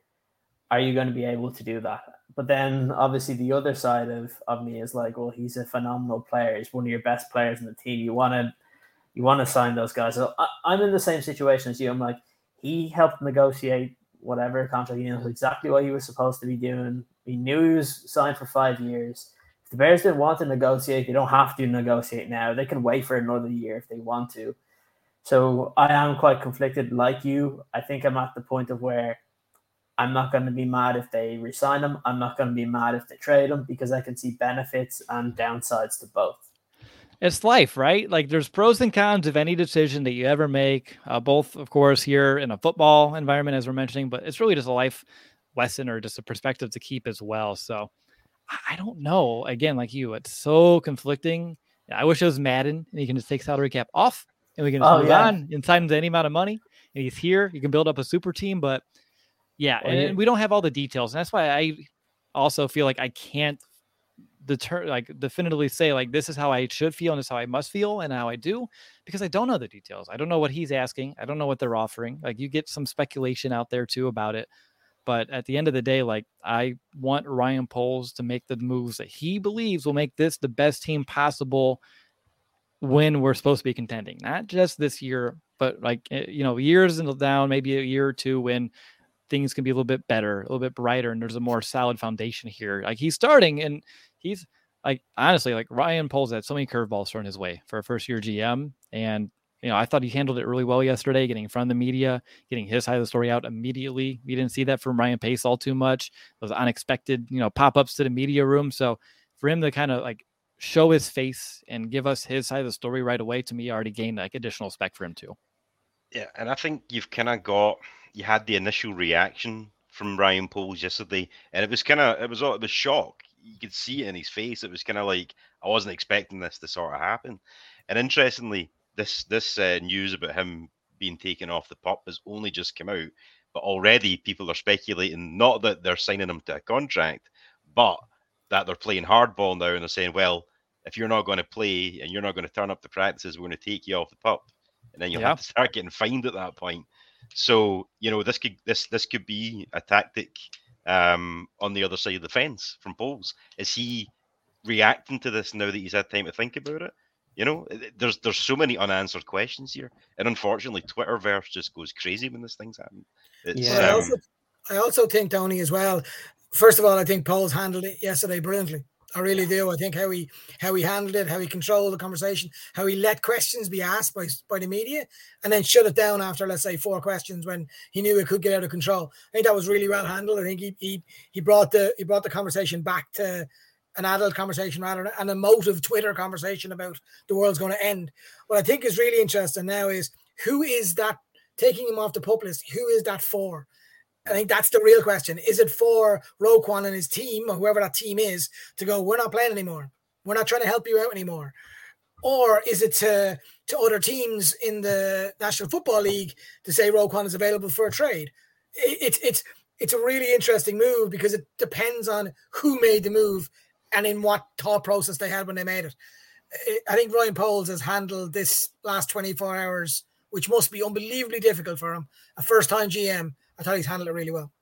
Are you going to be able to do that? But then obviously the other side of, of me is like, well, he's a phenomenal player. He's one of your best players in the team. You want to you want to sign those guys. So I, I'm in the same situation as you. I'm like, he helped negotiate whatever contract. He knows exactly what he was supposed to be doing. He knew he was signed for five years. If the Bears didn't want to negotiate, they don't have to negotiate now. They can wait for another year if they want to. So I am quite conflicted, like you. I think I'm at the point of where I'm not going to be mad if they resign him. I'm not going to be mad if they trade him because I can see benefits and downsides to both. It's life, right? Like there's pros and cons of any decision that you ever make, uh, both, of course, here in a football environment, as we're mentioning, but it's really just a life lesson or just a perspective to keep as well. So I- don't know. Again, like you, it's so conflicting. I wish it was Madden and you can just take salary cap off and we can just Oh, move yeah. on and sign him to any amount of money. And he's here. You can build up a super team, but yeah, Well, and, yeah. and we don't have all the details. And that's why I also feel like I can't deter like definitively say like this is how I should feel and this is how I must feel and how I do because I don't know the details. I don't know what he's asking. I don't know what they're offering. Like you get some speculation out there too about it. But at the end of the day, like I want Ryan Poles to make the moves that he believes will make this the best team possible when we're supposed to be contending. Not just this year, but like eh, you know, years down, maybe a year or two when things can be a little bit better, a little bit brighter, and there's a more solid foundation here. Like he's starting and he's like honestly, like Ryan Poles had so many curveballs thrown his way for a first year GM. And you know, I thought he handled it really well yesterday, getting in front of the media, getting his side of the story out immediately. We didn't see that from Ryan Pace all too much. Those unexpected, you know, pop-ups to the media room. So for him to kind of like show his face and give us his side of the story right away, to me, already gained like additional respect for him too. Yeah, and I think you've kind of got you had the initial reaction from Ryan Poles yesterday, and it was kind of it was it was shock. You could see it in his face. It was kind of like I wasn't expecting this to sort of happen. And interestingly, this this uh, news about him being taken off the pup has only just come out, but already people are speculating not that they're signing him to a contract, but that they're playing hardball now and they're saying, well, if you're not going to play and you're not going to turn up the practices, we're going to take you off the pup, and then you'll Yeah. have to start getting fined at that point. So you know this could this this could be a tactic um, on the other side of the fence from Poles. Is he reacting to this now that he's had time to think about it? You know, there's there's so many unanswered questions here, and unfortunately, Twitterverse just goes crazy when this thing's happening. It's, I Yeah. um, also, I also think Tony as well. First of all, I think Poles' handled it yesterday brilliantly. I really do. I think how he how he handled it, how he controlled the conversation, how he let questions be asked by by the media, and then shut it down after let's say four questions when he knew it could get out of control. I think that was really well handled. I think he he he brought the he brought the conversation back to an adult conversation rather than an emotive Twitter conversation about the world's going to end. What I think is really interesting now is who is that taking him off the pup list? Who is that for? I think that's the real question. Is it for Roquan and his team, or whoever that team is, to go, we're not playing anymore. We're not trying to help you out anymore. Or is it to, to other teams in the National Football League to say Roquan is available for a trade? It, it's it's it's a really interesting move because it depends on who made the move and in what thought process they had when they made it. I think Ryan Poles has handled this last 24 hours, which must be unbelievably difficult for him. A first time GM, I thought he's handled it really well.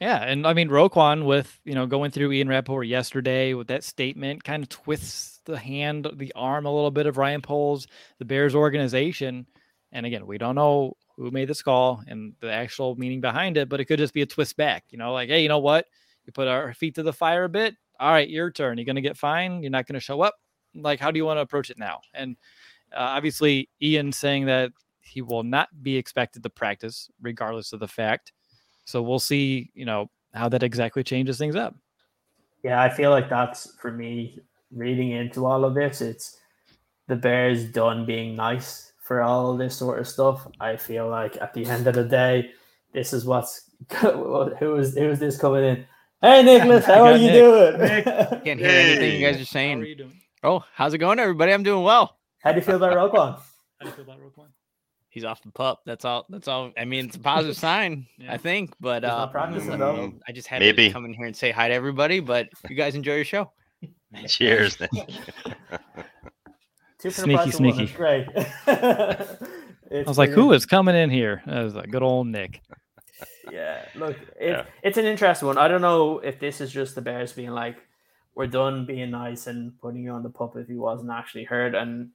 Yeah, and I mean Roquan with you know going through Ian Rapoport yesterday with that statement kind of twists the hand, the arm a little bit of Ryan Poles, the Bears organization. And again, we don't know who made this call and the actual meaning behind it, but it could just be a twist back. You know, like hey, you know what? You put our feet to the fire a bit. All right, your turn. You're to get fined. You're not to show up. Like, how do you want to approach it now? And uh, obviously, Ian saying that he will not be expected to practice regardless of the fact so we'll see, you know, how that exactly changes things up. Yeah, I feel like that's for me reading into all of this. It's the Bears done being nice for all of this sort of stuff. I feel like at the end of the day, this is what's who is who is this coming in? Hey Nicholas, how are you Nick. doing? Nick. Can't hear hey. anything you guys are saying. How are you doing? Oh, how's it going, everybody? I'm doing well. How do you feel about Roquan? How do you feel about Roquan? He's off the pup. That's all. That's all. I mean, it's a positive sign, yeah. I think. But uh, practicing though. I just had Maybe. to come in here and say hi to everybody. But you guys enjoy your show. Cheers. sneaky, sneaky. Great. I was like, who is coming in here? That was like good old Nick. Yeah, look, it, yeah. it's an interesting one. I don't know if this is just the Bears being like, we're done being nice and putting you on the pup if he wasn't actually hurt. And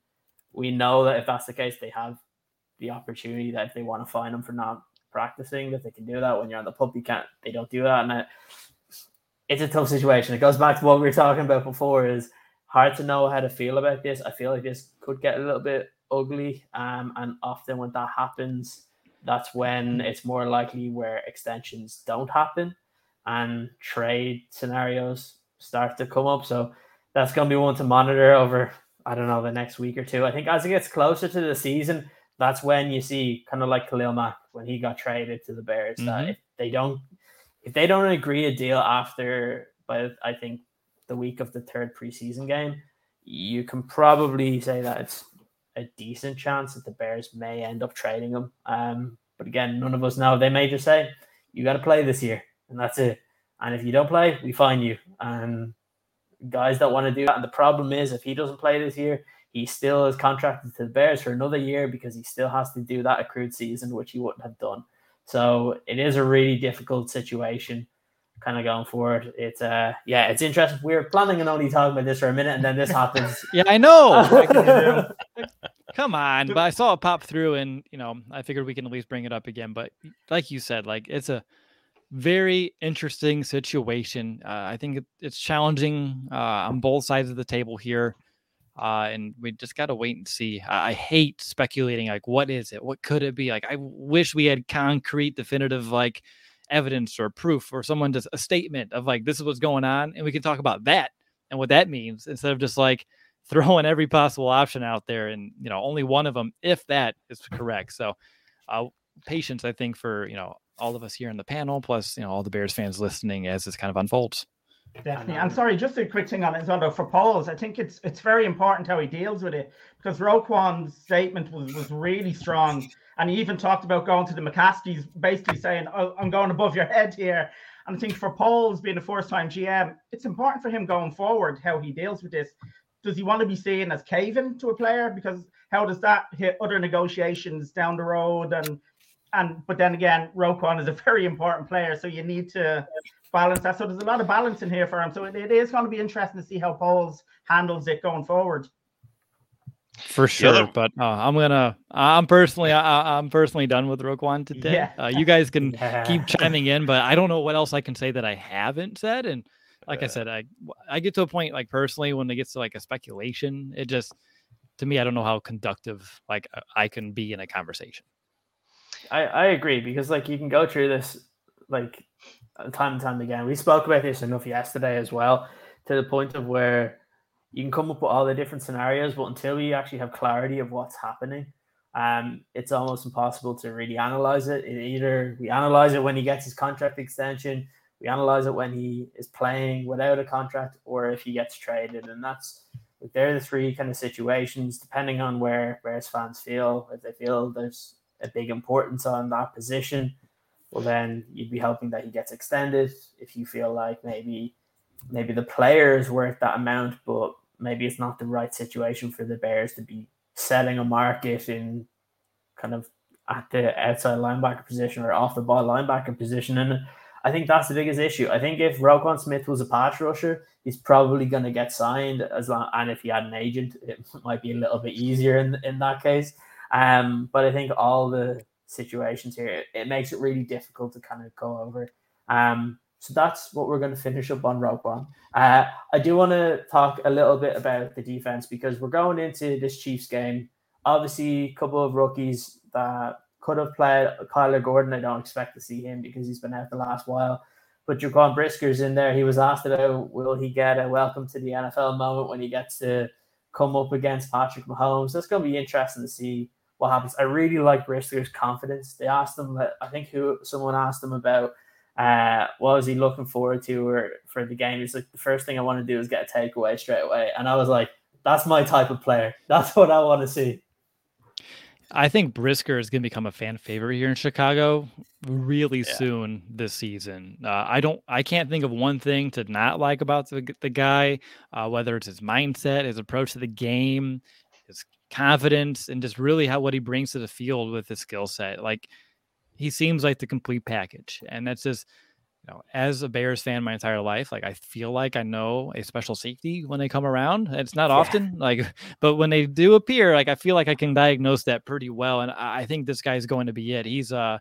we know that if that's the case, they have the opportunity that if they want to fine them for not practicing, that they can do that. When you're on the pup, you can't. They don't do that, and it, it's a tough situation. It goes back to what we were talking about before. Is hard to know how to feel about this. I feel like this could get a little bit ugly, um, and often when that happens, that's when it's more likely where extensions don't happen and trade scenarios start to come up. So that's going to be one to monitor over. I don't know the next week or two. I think as it gets closer to the season, that's when you see kind of like Khalil Mack when he got traded to the Bears. Mm-hmm. That if they don't if they don't agree a deal after but I think the week of the third preseason game, you can probably say that it's a decent chance that the Bears may end up trading him. Um, but again, none of us know. They may just say, you got to play this year, and that's it. And if you don't play, we fine you. And guys that want to do that. And the problem is, if he doesn't play this year, he still is contracted to the Bears for another year because he still has to do that accrued season, which he wouldn't have done. So it is a really difficult situation kind of going forward. It's uh yeah, it's interesting. We are planning on only talking about this for a minute and then this happens. yeah, I know. Come on, but I saw it pop through and you know, I figured we can at least bring it up again. But like you said, like it's a very interesting situation. Uh, I think it's challenging uh, on both sides of the table here. Uh, and we just got to wait and see. I, I, hate speculating. Like, what is it? What could it be? Like, I wish we had concrete, definitive, like evidence or proof or someone just a statement of like, this is what's going on. And we can talk about that and what that means instead of just like throwing every possible option out there. And, you know, only one of them, if that is correct. So, uh, patience, I think, for, you know, all of us here in the panel, plus, you know, all the Bears fans listening as this kind of unfolds. Definitely. I'm sorry, just a quick thing on it as well, though, for Poles. I think it's it's very important how he deals with it because Roquan's statement was, was really strong. And he even talked about going to the McCaskies, basically saying, oh, I'm going above your head here. And I think for Poles being a first time GM, it's important for him going forward how he deals with this. Does he want to be seen as caving to a player? Because how does that hit other negotiations down the road? And and but then again, Roquan is a very important player, so you need to balance that. So there's a lot of balance in here for him. So it, it is going to be interesting to see how Poles handles it going forward. For sure, yeah. but uh, I'm gonna. I'm personally. I, am personally done with Roquan today. Yeah. Uh, you guys can yeah. keep chiming in, but I don't know what else I can say that I haven't said. And like I said, I I get to a point like personally when it gets to like a speculation, it just to me I don't know how conductive like I can be in a conversation. I I agree because like you can go through this like time and time again. We spoke about this enough yesterday as well, to the point of where you can come up with all the different scenarios, but until you actually have clarity of what's happening, um, it's almost impossible to really analyze it. it. Either we analyze it when he gets his contract extension, we analyze it when he is playing without a contract, or if he gets traded, and that's they're the three kind of situations, depending on where Bears fans feel. If they feel there's a big importance on that position, well then you'd be hoping that he gets extended. If you feel like maybe maybe the player is worth that amount, but maybe it's not the right situation for the Bears to be selling a market in kind of at the outside linebacker position or off the ball linebacker position. And I think that's the biggest issue. I think if Roquan Smith was a pass rusher, he's probably going to get signed as long. And if he had an agent, it might be a little bit easier in in that case. Um, but I think all the situations here, it, it makes it really difficult to kind of go over. Um, so that's what we're going to finish up on Roquan. Uh, I do want to talk a little bit about the defense because we're going into this Chiefs game. Obviously, a couple of rookies that could have played. Kyler Gordon, I don't expect to see him because he's been out the last while. But Jaquan Brisker's in there. He was asked about will he get a welcome to the NFL moment when he gets to come up against Patrick Mahomes. That's going to be interesting to see what happens. I really like Brisker's confidence. They asked him, I think who someone asked him about uh, what was he looking forward to or for the game? He's like, the first thing I want to do is get a takeaway straight away. And I was like, that's my type of player. That's what I want to see. I think Brisker is going to become a fan favorite here in Chicago really yeah. soon this season. Uh, I don't, I can't think of one thing to not like about the the guy, uh, whether it's his mindset, his approach to the game, his confidence, and just really how what he brings to the field with his skill set. Like he seems like the complete package, and that's just you know, as a Bears fan my entire life, like I feel like I know a special safety when they come around. It's not yeah. often, like, but when they do appear, like I feel like I can diagnose that pretty well. And I think this guy's going to be it. He's uh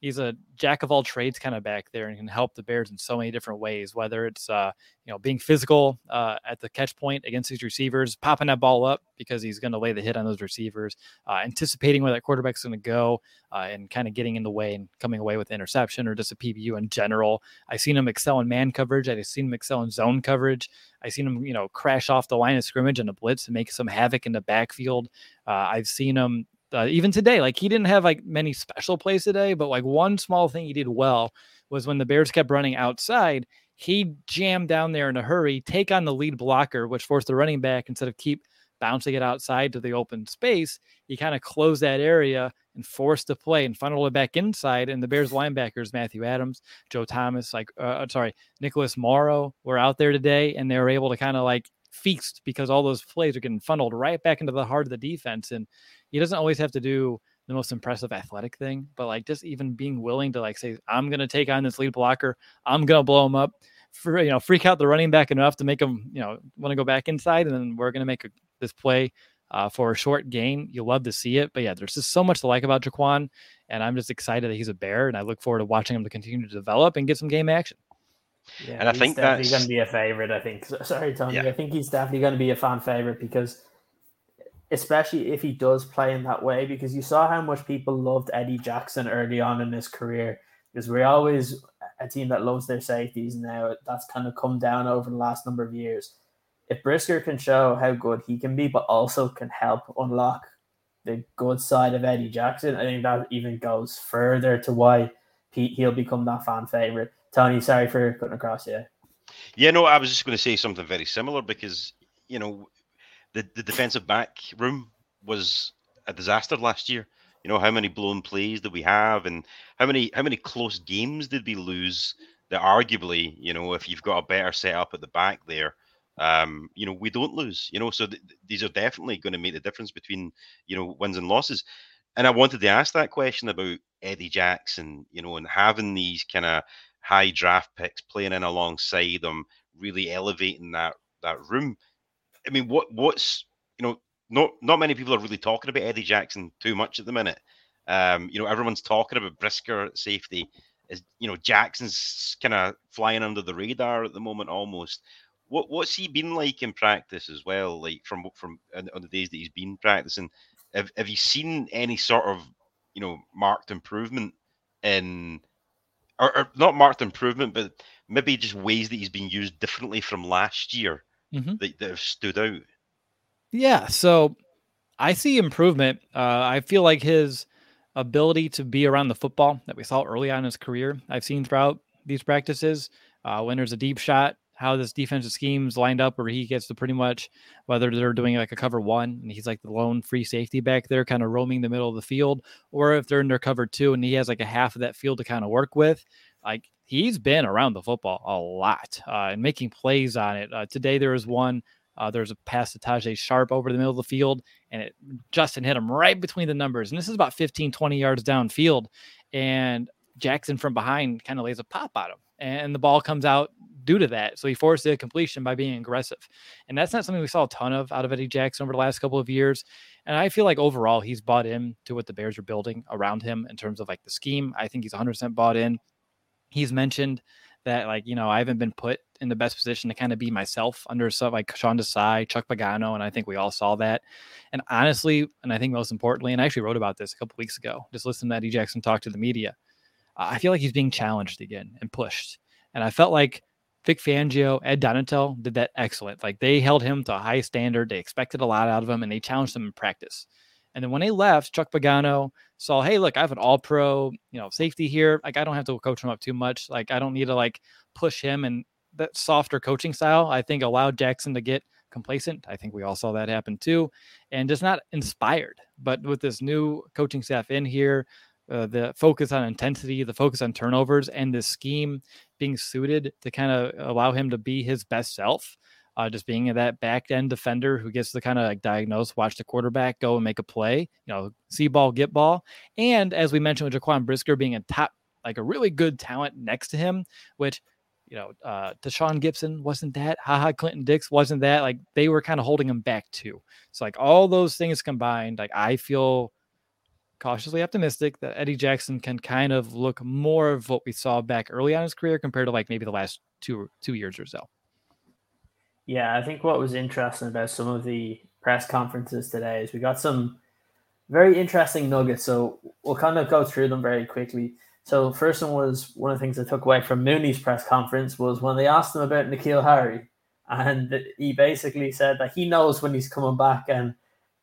he's a jack of all trades kind of back there and can help the Bears in so many different ways. Whether it's uh, you know being physical uh, at the catch point against these receivers, popping that ball up because he's going to lay the hit on those receivers, uh, anticipating where that quarterback's going to go, uh, and kind of getting in the way and coming away with interception or just a PBU in general. I've seen him excel in man coverage. I've seen him excel in zone coverage. I've seen him you know crash off the line of scrimmage in a blitz and make some havoc in the backfield. Uh, I've seen him uh, even today, like he didn't have like many special plays today, but like one small thing he did well was when the Bears kept running outside, he jammed down there in a hurry, take on the lead blocker, which forced the running back instead of keep bouncing it outside to the open space, he kind of closed that area and forced the play and funneled it back inside. And the Bears linebackers, Matthew Adams, Joe Thomas, like uh, uh sorry, Nicholas Morrow were out there today, and they were able to kind of like feast because all those plays are getting funneled right back into the heart of the defense. And he doesn't always have to do the most impressive athletic thing, but like just even being willing to like say, I'm gonna take on this lead blocker, I'm gonna blow him up, for you know, freak out the running back enough to make him, you know, want to go back inside, and then we're gonna make a, this play uh, for a short gain. You'll love to see it, but yeah, there's just so much to like about Jaquan, and I'm just excited that he's a bear, and I look forward to watching him to continue to develop and get some game action. Yeah, and I think that's going to be a favorite. I think. Sorry, Tony. Yeah. I think he's definitely going to be a fan favorite because especially if he does play in that way, because you saw how much people loved Eddie Jackson early on in his career. Because we're always a team that loves their safeties now. That's kind of come down over the last number of years. If Brisker can show how good he can be, but also can help unlock the good side of Eddie Jackson, I think that even goes further to why he'll become that fan favorite. Tony, sorry for cutting across you. Yeah, no, I was just going to say something very similar because you know the, the defensive back room was a disaster last year. You know how many blown plays did we have, and how many how many close games did we lose? That arguably, you know, if you've got a better setup at the back there, um, you know, we don't lose. You know, so th- these are definitely going to make the difference between you know wins and losses. And I wanted to ask that question about Eddie Jackson, you know, and having these kind of high draft picks playing in alongside them, really elevating that that room. I mean, what what's you know, not not many people are really talking about Eddie Jackson too much at the minute. Um, you know, everyone's talking about Brisker safety. Is you know Jackson's kind of flying under the radar at the moment almost. What what's he been like in practice as well? Like from from on the days that he's been practicing, have have you seen any sort of you know marked improvement in, or, or not marked improvement, but maybe just ways that he's been used differently from last year? mm-hmm. that, that have stood out? Yeah, so I see improvement. Uh, I feel like his ability to be around the football that we saw early on in his career, I've seen throughout these practices. Uh, when there's a deep shot, how this defensive scheme's lined up, where he gets to pretty much whether they're doing like a cover one and he's like the lone free safety back there, kind of roaming the middle of the field, or if they're in their cover two and he has like a half of that field to kind of work with. Like he's been around the football a lot uh, and making plays on it. Uh, today there was one. Uh, there's a pass to Tajae Sharpe over the middle of the field, and it Justin hit him right between the numbers. And this is about 15, 20 yards downfield. And Jackson from behind kind of lays a pop on him, and the ball comes out due to that. So he forced a completion by being aggressive, and that's not something we saw a ton of out of Eddie Jackson over the last couple of years. And I feel like overall he's bought in to what the Bears are building around him in terms of like the scheme. I think he's 100% bought in. He's mentioned that like you know I haven't been put in the best position to kind of be myself under stuff like Sean Desai, Chuck Pagano, and I think we all saw that. And honestly, and I think most importantly, and I actually wrote about this a couple weeks ago, just listening to Eddie Jackson talk to the media. I feel like he's being challenged again and pushed, and I felt like Vic Fangio, Ed Donatell did that excellent. Like they held him to a high standard. They expected a lot out of him, and they challenged him in practice. And then when they left, Chuck Pagano saw, hey, look, I have an all pro, you know, safety here. Like I don't have to coach him up too much. Like I don't need to like push him. And that softer coaching style, I think, allowed Jackson to get complacent. I think we all saw that happen too, and just not inspired. But with this new coaching staff in here, uh, the focus on intensity, the focus on turnovers, and the scheme being suited to kind of allow him to be his best self. Uh, just being that back end defender who gets to kind of like diagnose, watch the quarterback go and make a play, you know, see ball, get ball. And as we mentioned with Jaquan Brisker being a top, like a really good talent next to him, which you know, uh, Tashaun Gipson wasn't that. Ha Ha, Clinton Dix wasn't that. Like they were kind of holding him back too. So like all those things combined, like I feel cautiously optimistic that Eddie Jackson can kind of look more of what we saw back early on his career compared to like maybe the last two two years or so. Yeah, I think what was interesting about some of the press conferences today is we got some very interesting nuggets. So we'll kind of go through them very quickly. So first one was one of the things I took away from Mooney's press conference was when they asked him about N'Keal Harry, and he basically said that he knows when he's coming back and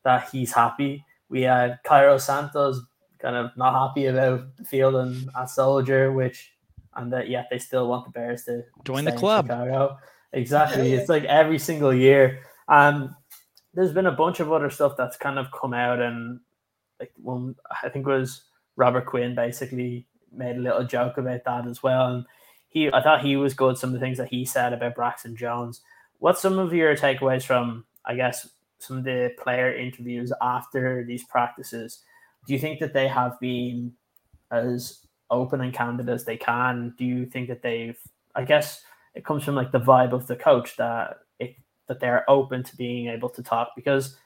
that he's happy. We had Cairo Santos kind of not happy about the field and at Soldier, which and that yet they still want the Bears to join the club. Chicago. Exactly. It's like every single year. Um there's been a bunch of other stuff that's kind of come out and like one I think was Robert Quinn basically made a little joke about that as well. And he, I thought he was good. Some of the things that he said about Braxton Jones. What's some of your takeaways from, I guess, some of the player interviews after these practices? Do you think that they have been as open and candid as they can? Do you think that they've, I guess, it comes from like the vibe of the coach that it, that they're open to being able to talk because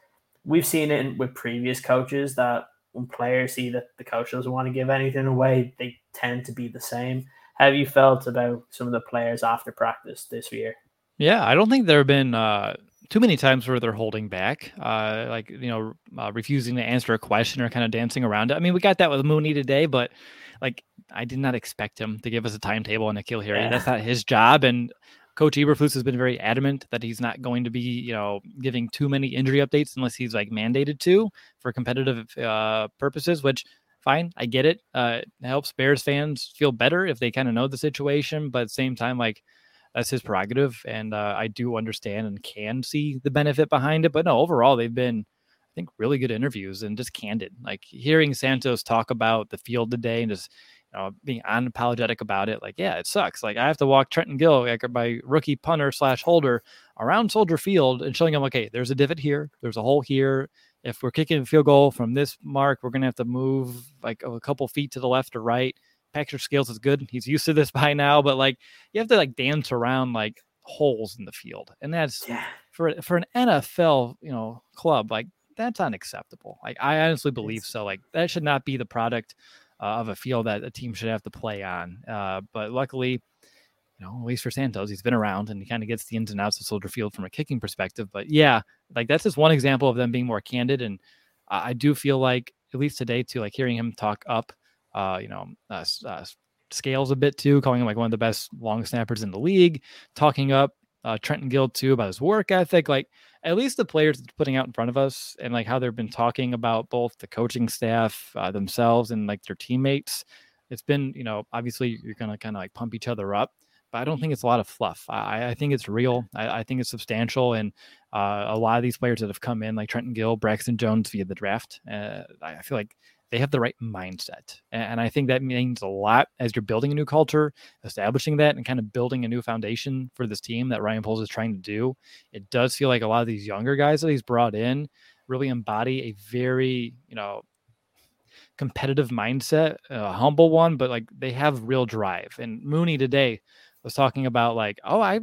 we've seen it in, with previous coaches that when players see that the coach doesn't want to give anything away, they tend to be the same. Have you felt about some of the players after practice this year? Yeah, I don't think there have been uh, too many times where they're holding back, uh, like you know, uh, refusing to answer a question or kind of dancing around it. I mean, we got that with Mooney today, but like I did not expect him to give us a timetable on N'Keal Harry. Yeah. That's not his job, and Coach Eberflus has been very adamant that he's not going to be, you know, giving too many injury updates unless he's like mandated to for competitive uh, purposes. Which, fine, I get it. Uh, it helps Bears fans feel better if they kind of know the situation, but at the same time, like that's his prerogative, and uh, I do understand and can see the benefit behind it. But no, overall, they've been. I think really good interviews and just candid. Like hearing Santos talk about the field today and just you know, being unapologetic about it. Like, yeah, it sucks. Like, I have to walk Trenton Gill, like my rookie punter slash holder, around Soldier Field and showing him, okay, there's a divot here, there's a hole here. If we're kicking a field goal from this mark, we're gonna have to move like a couple feet to the left or right. Patrick Scales is good; he's used to this by now. But like, you have to like dance around like holes in the field, and that's yeah. for for an NFL, you know, club like that's unacceptable. Like, I honestly believe so. Like, that should not be the product uh, of a field that a team should have to play on. Uh, but luckily, you know, at least for Santos, he's been around and he kind of gets the ins and outs of Soldier Field from a kicking perspective. But yeah, like that's just one example of them being more candid. And I do feel like, at least today, too, like hearing him talk up, uh, you know, uh, uh, scales a bit too, calling him like one of the best long snappers in the league, talking up uh, Trenton Gill too about his work ethic. Like at least the players that's putting out in front of us and like how they've been talking about both the coaching staff uh, themselves and like their teammates. It's been, you know, obviously you're to kind of like pump each other up, but I don't think it's a lot of fluff. I, I think it's real. I, I, think it's substantial. And uh, a lot of these players that have come in, like Trenton Gill, Braxton Jones via the draft, uh, I feel like they have the right mindset. And I think that means a lot as you're building a new culture, establishing that and kind of building a new foundation for this team that Ryan Poles is trying to do. It does feel like a lot of these younger guys that he's brought in really embody a very, you know, competitive mindset, a humble one, but like they have real drive. And Mooney today was talking about like, oh, I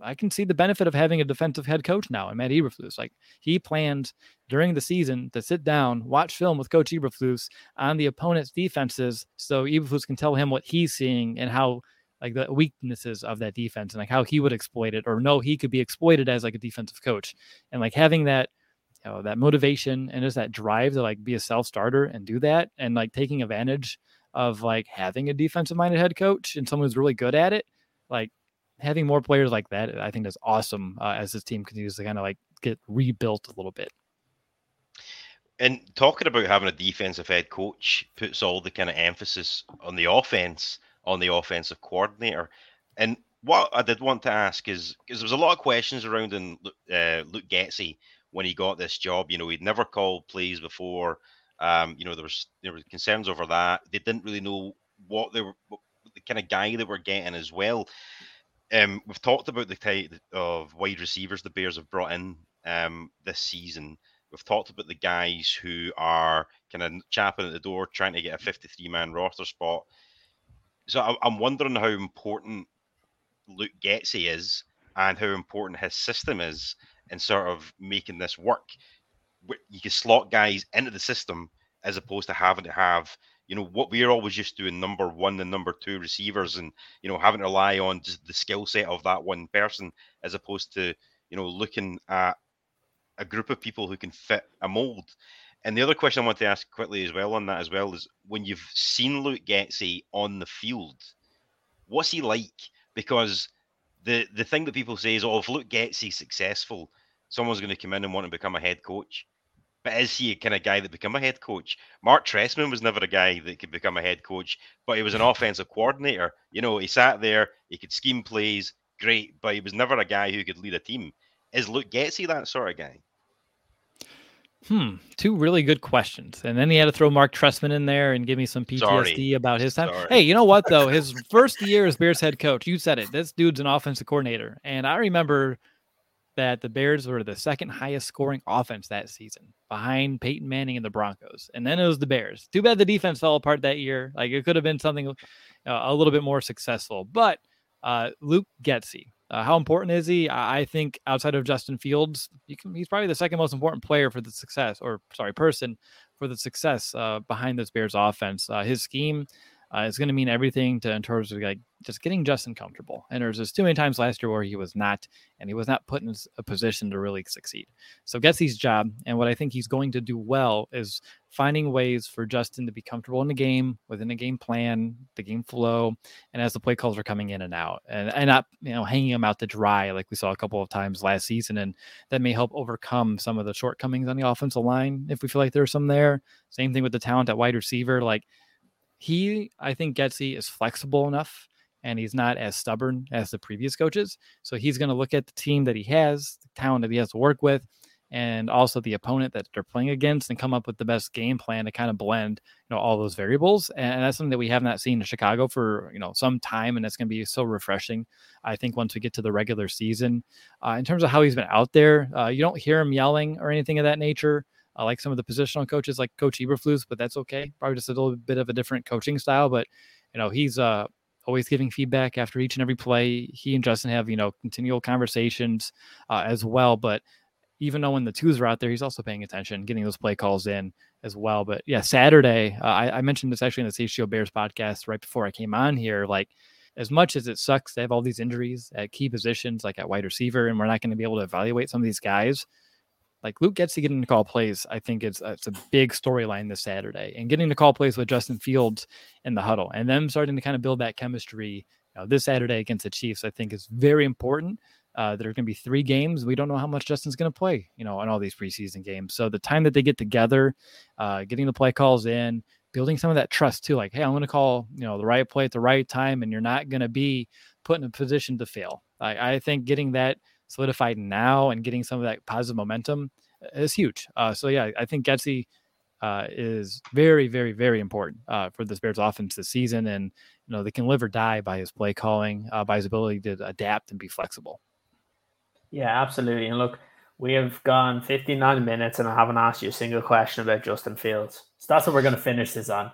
I can see the benefit of having a defensive head coach now and Matt Eberflus. Like he planned during the season to sit down, watch film with Coach Eberflus on the opponent's defenses, so Eberflus can tell him what he's seeing and how like the weaknesses of that defense and like how he would exploit it or know he could be exploited as like a defensive coach and like having that you know that motivation and just that drive to like be a self starter and do that and like taking advantage of like having a defensive minded head coach and someone who's really good at it like having more players like that, I think is awesome uh, as this team continues to kind of like get rebuilt a little bit. And talking about having a defensive head coach puts all the kind of emphasis on the offense, on the offensive coordinator. And what I did want to ask is because there was a lot of questions around in uh, Luke Getsy when he got this job. You know, he'd never called plays before. Um, you know, there was there were concerns over that. They didn't really know what they were, what, the kind of guy that we're getting as well. Um, we've talked about the type of wide receivers the Bears have brought in um, this season. We've talked about the guys who are kind of chapping at the door, trying to get a 53 man roster spot. So I'm wondering how important Luke Getsy is and how important his system is in sort of making this work. You can slot guys into the system as opposed to having to have you know what we're always used to in number one and number two receivers and you know having to rely on just the skill set of that one person as opposed to you know looking at a group of people who can fit a mold. And the other question i want to ask quickly as well on that as well is when you've seen luke getsy on the field what's he like? Because the the thing that people say is oh if luke getsy successful someone's going to come in and want to become a head coach but is he a kind of guy that become a head coach? Marc Trestman was never a guy that could become a head coach, but he was an offensive coordinator. You know, he sat there, he could scheme plays, great, but he was never a guy who could lead a team. Is Luke Getsy that sort of guy? Hmm, two really good questions. And then he had to throw Marc Trestman in there and give me some PTSD Sorry. about his time. Sorry. Hey, you know what though? His first year as Bears head coach, you said it. This dude's an offensive coordinator. And I remember that the Bears were the second highest scoring offense that season behind Peyton Manning and the Broncos. And then it was the Bears. Too bad the defense fell apart that year. Like it could have been something uh, a little bit more successful. But uh, Luke Getsy, uh, how important is he? I think outside of Justin Fields, can, he's probably the second most important player for the success, or sorry, person for the success uh, behind this Bears offense. Uh, his scheme uh, is going to mean everything to in terms of like just getting Justin comfortable. And there's just too many times last year where he was not, and he was not put in a position to really succeed. So Getsy's job, and what I think he's going to do well is finding ways for Justin to be comfortable in the game, within the game plan, the game flow, and as the play calls are coming in and out, and, and not you know hanging him out to dry like we saw a couple of times last season, and that may help overcome some of the shortcomings on the offensive line if we feel like there's some there. Same thing with the talent at wide receiver, like he, I think, Getsy is flexible enough and he's not as stubborn as the previous coaches. So he's going to look at the team that he has, the talent that he has to work with, and also the opponent that they're playing against, and come up with the best game plan to kind of blend, you know, all those variables. And that's something that we have not seen in Chicago for you know some time, and it's going to be so refreshing. I think once we get to the regular season, uh, in terms of how he's been out there, uh, you don't hear him yelling or anything of that nature. I like some of the positional coaches like Coach Eberflus, but that's okay. Probably just a little bit of a different coaching style, but you know he's uh, always giving feedback after each and every play. He and Justin have you know continual conversations uh, as well, but even though when the twos are out there, he's also paying attention, getting those play calls in as well. But yeah, Saturday, uh, I, I, mentioned this actually in the CHGO Bears podcast right before I came on here. Like, as much as it sucks they have all these injuries at key positions, like at wide receiver, and we're not going to be able to evaluate some of these guys, like Luke gets to get into call plays. I think it's it's a big storyline this Saturday, and getting to call plays with Justin Fields in the huddle, and them starting to kind of build that chemistry. You know, this Saturday against the Chiefs, I think is very important. Uh, there are going to be three games. We don't know how much Justin's going to play, you know, on all these preseason games. So the time that they get together, uh, getting the play calls in, building some of that trust too. Like, hey, I'm going to call, you know, the right play at the right time, and you're not going to be put in a position to fail. I, I think getting that solidified now and getting some of that positive momentum is huge. Uh, so yeah, I think Getsy uh, is very, very, very important uh, for this Bears offense this season, and you know they can live or die by his play calling, uh, by his ability to adapt and be flexible. Yeah, absolutely. And look, We have gone 59 minutes and I haven't asked you a single question about Justin Fields. So that's what we're going to finish this on.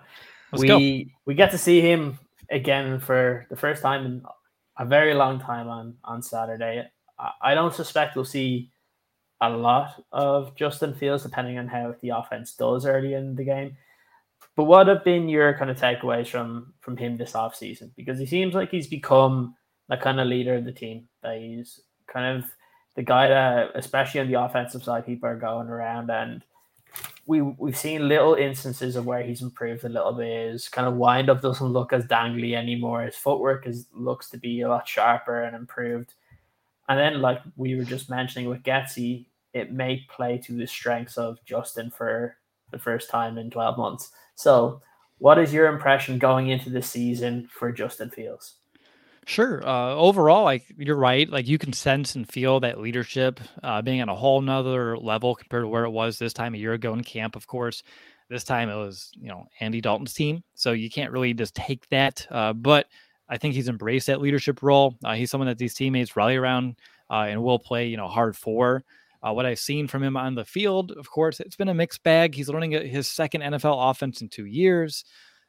Let's we go. we get to see him again for the first time in a very long time on on Saturday. I, don't suspect we'll see a lot of Justin Fields depending on how the offense does early in the game. But what have been your kind of takeaways from from him this offseason? Because he seems like he's become the kind of leader of the team. That he's kind of the guy that, especially on the offensive side, people are going around and we we've seen little instances of where he's improved a little bit. His kind of wind up doesn't look as dangly anymore. His footwork is looks to be a lot sharper and improved. And then, like we were just mentioning with Getsy, it may play to the strengths of Justin for the first time in 12 months. So, what is your impression going into the season for Justin Fields? Sure. Uh, overall, like you're right. Like you can sense and feel that leadership uh, being at a whole nother level compared to where it was this time a year ago in camp. Of course, this time it was you know Andy Dalton's team, so you can't really just take that. Uh, but I think he's embraced that leadership role. Uh, he's someone that these teammates rally around uh, and will play you know hard for. Uh, what I've seen from him on the field, of course, it's been a mixed bag. He's learning his second NFL offense in two years.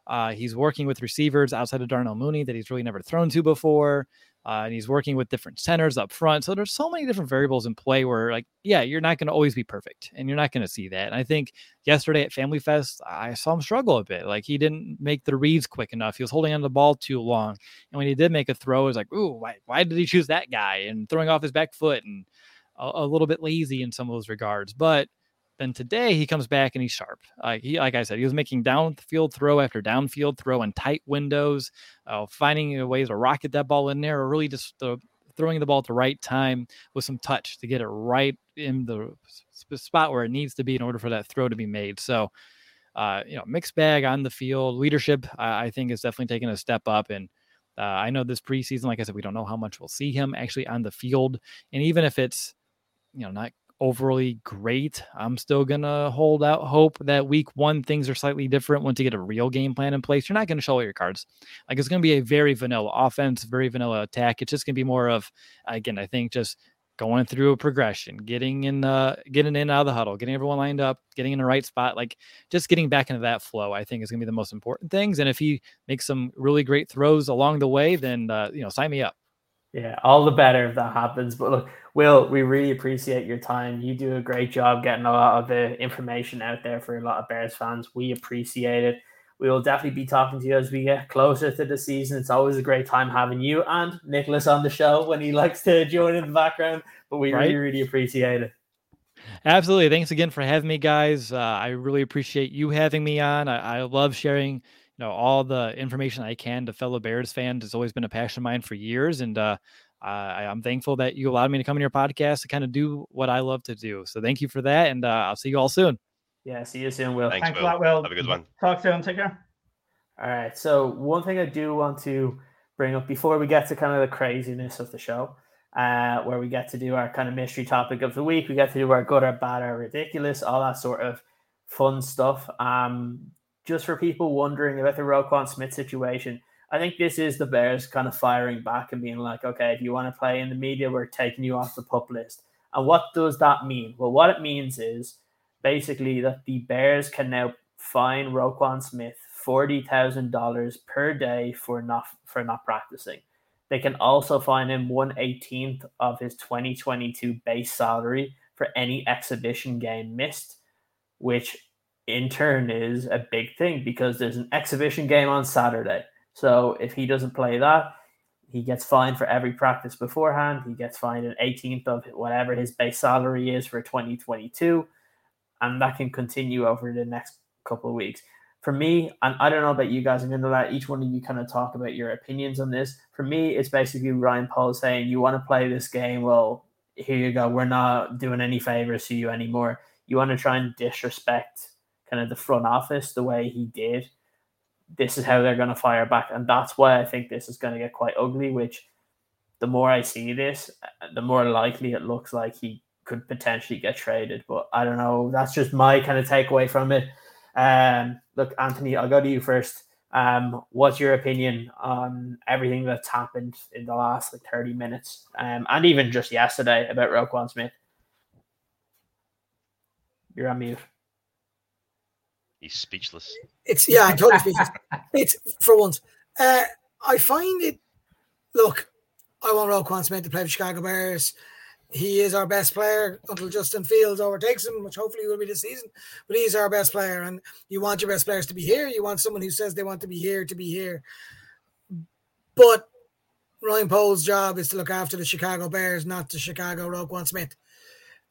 Uh, he's working with receivers outside of Darnell Mooney that he's really never thrown to before. Uh, and he's working with different centers up front. So there's so many different variables in play where, like, yeah, you're not going to always be perfect and you're not going to see that. And I think yesterday at Family Fest, I saw him struggle a bit. Like, he didn't make the reads quick enough. He was holding on the ball too long. And when he did make a throw, it was like, ooh, why, why did he choose that guy? And throwing off his back foot and a, a little bit lazy in some of those regards. But then today he comes back and he's sharp. Uh, he, like I said, he was making downfield throw after downfield throw in tight windows, uh, finding ways to rocket that ball in there, or really just uh, throwing the ball at the right time with some touch to get it right in the spot where it needs to be in order for that throw to be made. So, uh, you know, mixed bag on the field. Leadership, I, I think, is definitely taking a step up. And uh, I know this preseason, like I said, we don't know how much we'll see him actually on the field. And even if it's, you know, not overly great. I'm still gonna hold out hope that week one things are slightly different once you get a real game plan in place. You're not gonna show all your cards. Like it's gonna be a very vanilla offense, very vanilla attack. It's just gonna be more of again, I think just going through a progression, getting in the getting in out of the huddle, getting everyone lined up, getting in the right spot, like just getting back into that flow, I think is gonna be the most important things. And if he makes some really great throws along the way, then uh, you know, sign me up. Yeah, all the better if that happens. But look, Will, we really appreciate your time. You do a great job getting a lot of the information out there for a lot of Bears fans. We appreciate it. We will definitely be talking to you as we get closer to the season. It's always a great time having you and Nicholas on the show when he likes to join in the background. But we right? really, really appreciate it. Absolutely. Thanks again for having me, guys. Uh, I really appreciate you having me on. I, I love sharing you know all the information I can to fellow Bears fans. It's always been a passion of mine for years, and uh, I, I'm thankful that you allowed me to come on your podcast to kind of do what I love to do. So thank you for that, and uh, I'll see you all soon. Yeah, see you soon, Will. Thanks, Thanks Will. a lot, Will. Have a good one. Talk soon. Take care. All right. So one thing I do want to bring up before we get to kind of the craziness of the show, uh, where we get to do our kind of mystery topic of the week, we get to do our good or bad or ridiculous, all that sort of fun stuff. Um, just for people wondering about the Roquan Smith situation, I think this is the Bears kind of firing back and being like, okay, if you want to play in the media, we're taking you off the pup list. And what does that mean? Well, what it means is basically that the Bears can now fine Roquan Smith forty thousand dollars per day for not for not practicing. They can also fine him one eighteenth of his 2022 base salary for any exhibition game missed, which in turn is a big thing because there's an exhibition game on Saturday. So if he doesn't play that, he gets fined for every practice beforehand. He gets fined an 18th of whatever his base salary is for 2022. And that can continue over the next couple of weeks. For me, and I don't know about you guys, I'm going to let each one of you kind of talk about your opinions on this. For me, it's basically Ryan Poles saying, You want to play this game? Well, here you go. We're not doing any favors to you anymore. You want to try and disrespect kind of the front office the way he did this is how they're going to fire back. And that's why I think this is going to get quite ugly, which the more I see this, the more likely it looks like he could potentially get traded. But I don't know. That's just my kind of takeaway from it. Um, look, Anthony, I'll go to you first. Um, what's your opinion on everything that's happened in the last like 30 minutes um, and even just yesterday about Roquan Smith? You're on mute. He's speechless. It's yeah, I'm totally speechless. It's for once. Uh, I find it. Look, I want Roquan Smith to play for Chicago Bears. He is our best player until Justin Fields overtakes him, which hopefully will be this season. But he's our best player, and you want your best players to be here. You want someone who says they want to be here to be here. But Ryan Poles' job is to look after the Chicago Bears, not the Chicago Roquan Smith.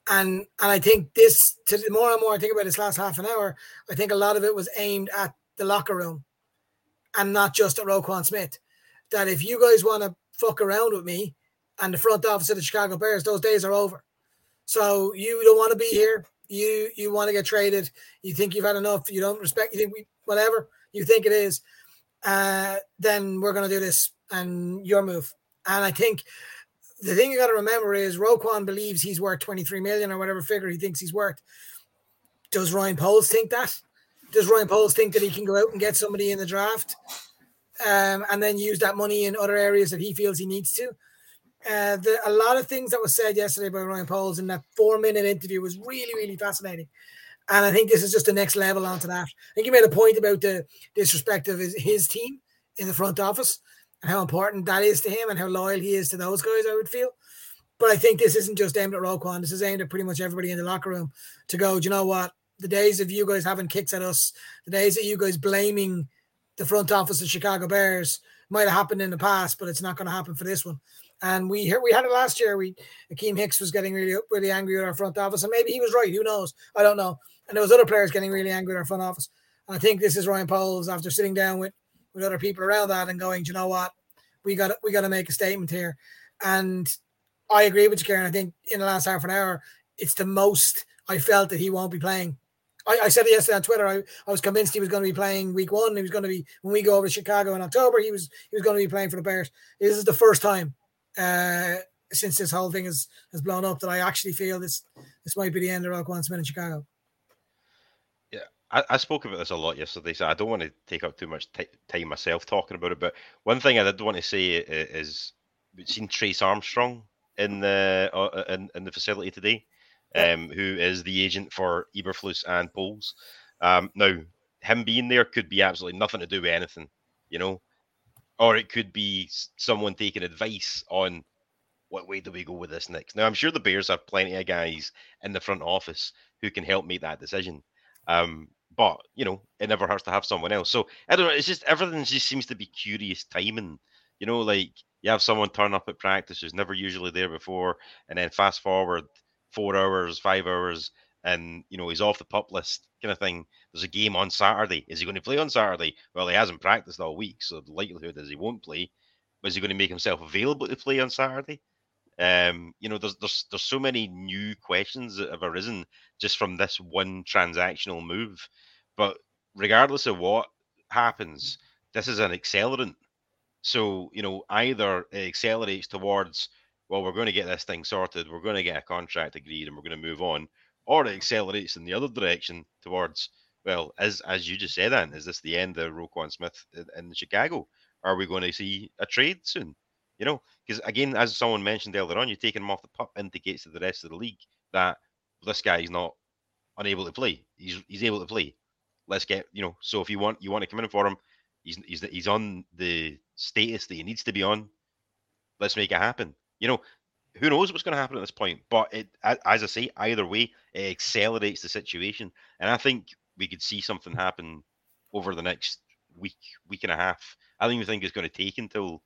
And and I think this to the more and more I think about this last half an hour, I think a lot of it was aimed at the locker room and not just at Roquan Smith. That if you guys want to fuck around with me and the front office of the Chicago Bears, those days are over. So you don't want to be here. You you want to get traded. You think you've had enough. You don't respect. You think we whatever you think it is. Uh, then we're gonna do this and your move. And I think the thing you got to remember is Roquan believes he's worth 23 million or whatever figure he thinks he's worth. Does Ryan Poles think that? Does Ryan Poles think that he can go out and get somebody in the draft um, and then use that money in other areas that he feels he needs to? Uh, the, a lot of things that was said yesterday by Ryan Poles in that four minute interview was really, really fascinating. And I think this is just the next level onto that. I think he made a point about the disrespect of his, his team in the front office and how important that is to him and how loyal he is to those guys, I would feel. But I think this isn't just aimed at Roquan. This is aimed at pretty much everybody in the locker room to go, do you know what? The days of you guys having kicks at us, the days of you guys blaming the front office of Chicago Bears might have happened in the past, but it's not going to happen for this one. And we we had it last year. We Akiem Hicks was getting really really angry at our front office, and maybe he was right. Who knows? I don't know. And there was other players getting really angry at our front office. And I think this is Ryan Poles after sitting down with with other people around that and going, you know what, we got we got to make a statement here. And I agree with you, Kieran. I think in the last half an hour, it's the most I felt that he won't be playing. I, I said it yesterday on Twitter. I, I was convinced he was going to be playing week one. He was going to be when we go over to Chicago in October. He was he was going to be playing for the Bears. This is the first time uh, since this whole thing has has blown up that I actually feel this this might be the end of Roquan Smith in Chicago. I, I, spoke about this a lot yesterday, so I don't want to take up too much t- time myself talking about it. But one thing I did want to say is we've seen Trace Armstrong in the uh, in, in the facility today, um, who is the agent for Eberflus and Poles. Um, now, him being there could be absolutely nothing to do with anything, you know, or it could be someone taking advice on what way do we go with this next. Now, I'm sure the Bears have plenty of guys in the front office who can help make that decision. Um, but you know, it never hurts to have someone else. So I don't know. It's just everything just seems to be curious timing. You know, like you have someone turn up at practice who's never usually there before, and then fast forward four hours, five hours, and you know he's off the pup list, kind of thing. There's a game on Saturday. Is he going to play on Saturday? Well, he hasn't practiced all week, so the likelihood is he won't play. But is he going to make himself available to play on Saturday? Um, you know, there's there's there's so many new questions that have arisen just from this one transactional move. But regardless of what happens, this is an accelerant. So, you know, either it accelerates towards, well, we're going to get this thing sorted, we're going to get a contract agreed, and we're going to move on, or it accelerates in the other direction towards, well, as as you just said, then is this the end of Roquan Smith in, in Chicago? Are we going to see a trade soon? You know, because again, as someone mentioned earlier on, you're taking him off the pup indicates to the rest of the league that this guy is not unable to play. He's he's able to play. Let's get you know. So if you want you want to come in for him, he's he's he's on the status that he needs to be on. Let's make it happen. You know, who knows what's going to happen at this point? But it, as I say, either way, it accelerates the situation, and I think we could see something happen over the next week, week and a half. I don't even think it's going to take until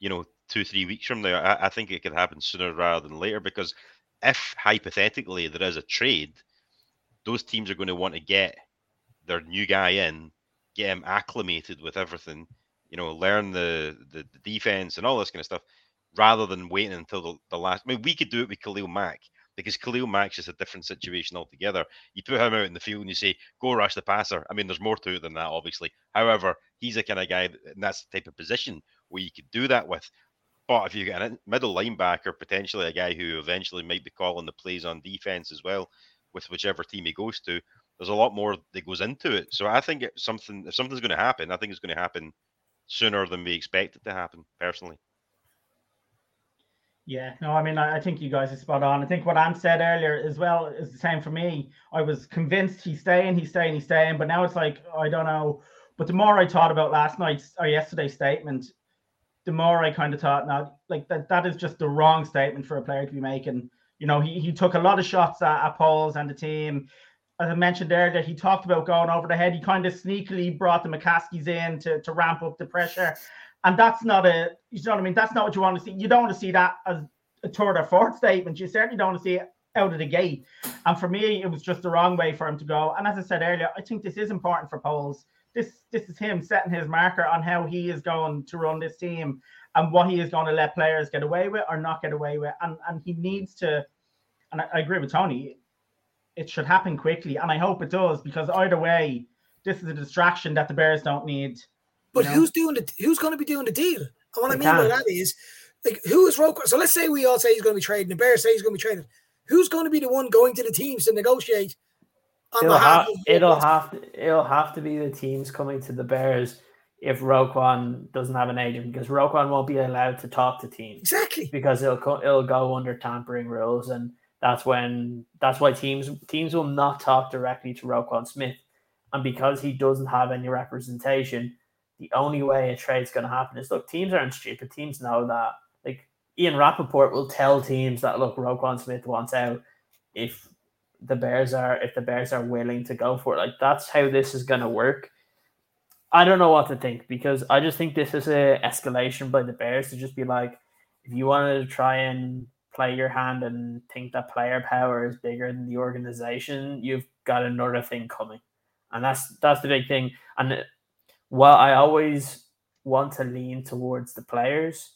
you know two, three weeks from now. I, I think it could happen sooner rather than later because if hypothetically there is a trade, those teams are going to want to get their new guy in, get him acclimated with everything, you know, learn the, the, the defense and all this kind of stuff, rather than waiting until the, the last. I mean, we could do it with Khalil Mack because Khalil Mack's just a different situation altogether. You put him out in the field and you say, go rush the passer. I mean, there's more to it than that, obviously. However, he's a kind of guy, and that's the type of position where you could do that with. But if you get a middle linebacker, potentially a guy who eventually might be calling the plays on defense as well, with whichever team he goes to, there's a lot more that goes into it. So I think it's something if something's going to happen, I think it's going to happen sooner than we expect it to happen. Personally. Yeah, no, I mean, I, think you guys are spot on. I think what Ant said earlier as well is the same for me. I was convinced he's staying, he's staying, he's staying, but now it's like I don't know. But the more I thought about last night's or yesterday's statement, the more I kind of thought, now, like that, that is just the wrong statement for a player to be making. You know, he, he took a lot of shots at, at Poles and the team. As I mentioned earlier, he talked about going over the head. He kind of sneakily brought the McCaskeys in to, to ramp up the pressure. And that's not a, you know what I mean? That's not what you want to see. You don't want to see that as a third or fourth statement. You certainly don't want to see it out of the gate. And for me, it was just the wrong way for him to go. And as I said earlier, I think this is important for Poles. This this is him setting his marker on how he is going to run this team and what he is going to let players get away with or not get away with. And and he needs to. And I, I agree with Tony. It should happen quickly, and I hope it does because either way, this is a distraction that the Bears don't need. But know? who's doing the who's going to be doing the deal? And what I mean by can't. that is, like, who is Roquan? So let's say we all say he's going to be trading. The Bears say he's going to be traded. Who's going to be the one going to the teams to negotiate? It'll, behalf ha- it'll have to it'll have to be the teams coming to the Bears if Roquan doesn't have an agent because Roquan won't be allowed to talk to teams exactly. because it'll co- it'll go under tampering rules and that's when that's why teams teams will not talk directly to Roquan Smith. And because he doesn't have any representation the only way a trade's going to happen is look teams aren't stupid. Teams know that. Like Ian Rapoport will tell teams that look Roquan Smith wants out if the Bears are if the Bears are willing to go for it. Like that's how this is gonna work. I don't know what to think because I just think this is a escalation by the Bears to just be like, if you wanted to try and play your hand and think that player power is bigger than the organization, you've got another thing coming, and that's that's the big thing. And while I always want to lean towards the players,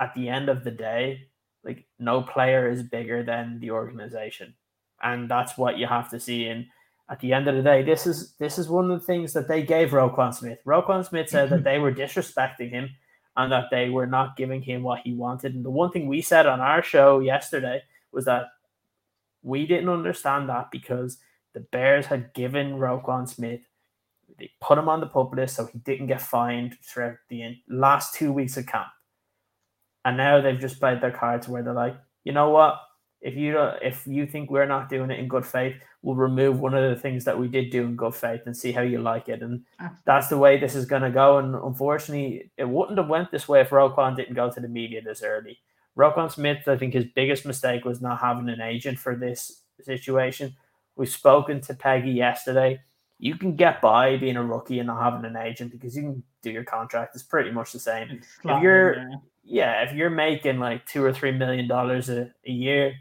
at the end of the day, like no player is bigger than the organization and that's what you have to see. And at the end of the day, this is this is one of the things that they gave Roquan Smith. Roquan Smith said that mm-hmm. they were disrespecting him and that they were not giving him what he wanted. And the one thing we said on our show yesterday was that we didn't understand that because the Bears had given Roquan Smith, they put him on the pup list so he didn't get fined throughout the last two weeks of camp. And now they've just played their cards where they're like, you know what? If you don't, if you think we're not doing it in good faith, we'll remove one of the things that we did do in good faith and see how you like it. And that's the way this is going to go. And unfortunately, it wouldn't have went this way if Roquan didn't go to the media this early. Roquan Smith, I think his biggest mistake was not having an agent for this situation. We've spoken to Peggy yesterday. You can get by being a rookie and not having an agent because you can do your contract. It's pretty much the same If you're- there. yeah, if you're making like two or three million dollars a year,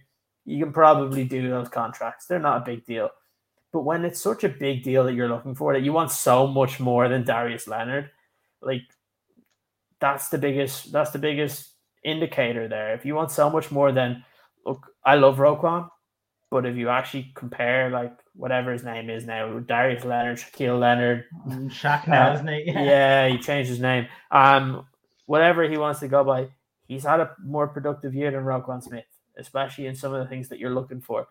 you can probably do those contracts. They're not a big deal. But when it's such a big deal that you're looking for, that you want so much more than Darius Leonard, like that's the biggest that's the biggest indicator there. If you want so much more than look, I love Roquan, but if you actually compare like whatever his name is now, Darius Leonard, Shaquille Leonard, Mm, Shaq now, Uh, isn't he? yeah, he changed his name. Um, whatever he wants to go by, he's had a more productive year than Roquan Smith, especially in some of the things that you're looking for.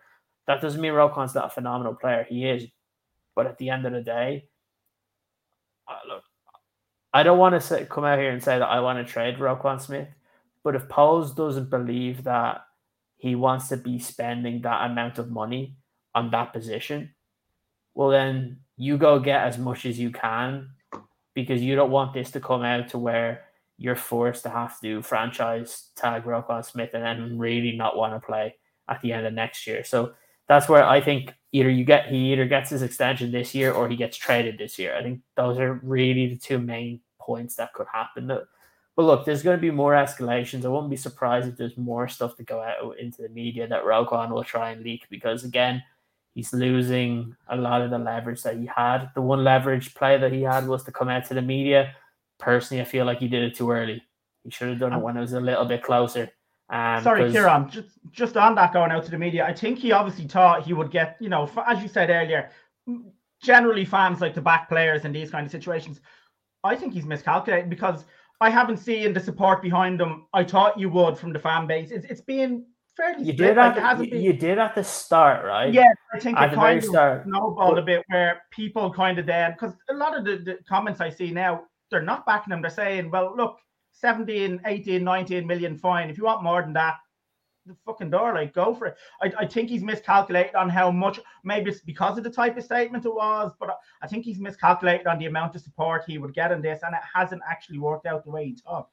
That doesn't mean Roquan's not a phenomenal player. He is, but at the end of the day, look, I don't want to come out here and say that I want to trade Roquan Smith, but if Poles doesn't believe that he wants to be spending that amount of money on that position, well then you go get as much as you can because you don't want this to come out to where you're forced to have to franchise tag Roquan Smith and then really not want to play at the end of next year. So that's where I think either you get he either gets his extension this year or he gets traded this year. I think those are really the two main points that could happen. But look, there's going to be more escalations. I wouldn't be surprised if there's more stuff to go out into the media that Roquan will try and leak because again, he's losing a lot of the leverage that he had. The one leverage play that he had was to come out to the media. Personally, I feel like he did it too early. He should have done it when it was a little bit closer. Um, Sorry, Kieran. Just just on that going out to the media, I think he obviously thought he would get, you know, as you said earlier, generally fans like to back players in these kind of situations. I think he's miscalculated because I haven't seen the support behind him. I thought you would from the fan base. It's it's been fairly You split. did like, at the, you, been. you did at the start, right? Yeah, I think At it kind of start. snowballed a bit where people kind of then because a lot of the, the comments I see now they're not backing him. They're saying, "Well, look, 17, 18, 19 million fine. If you want more than that, the fucking door, like go for it. I, I think he's miscalculated on how much. Maybe it's because of the type of statement it was, but I think he's miscalculated on the amount of support he would get in this, and it hasn't actually worked out the way he thought.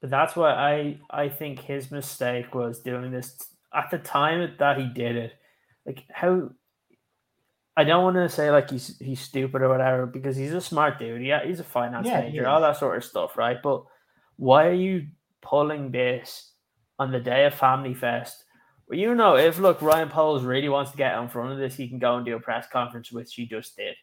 But that's why I I think his mistake was doing this at the time that he did it. Like how I don't want to say like he's he's stupid or whatever because he's a smart dude. Yeah, he's a finance Yeah, major, all that sort of stuff, right? But why are you pulling this on the day of Family Fest? Well, you know, if look Ryan Poles really wants to get in front of this, he can go and do a press conference, which he just did.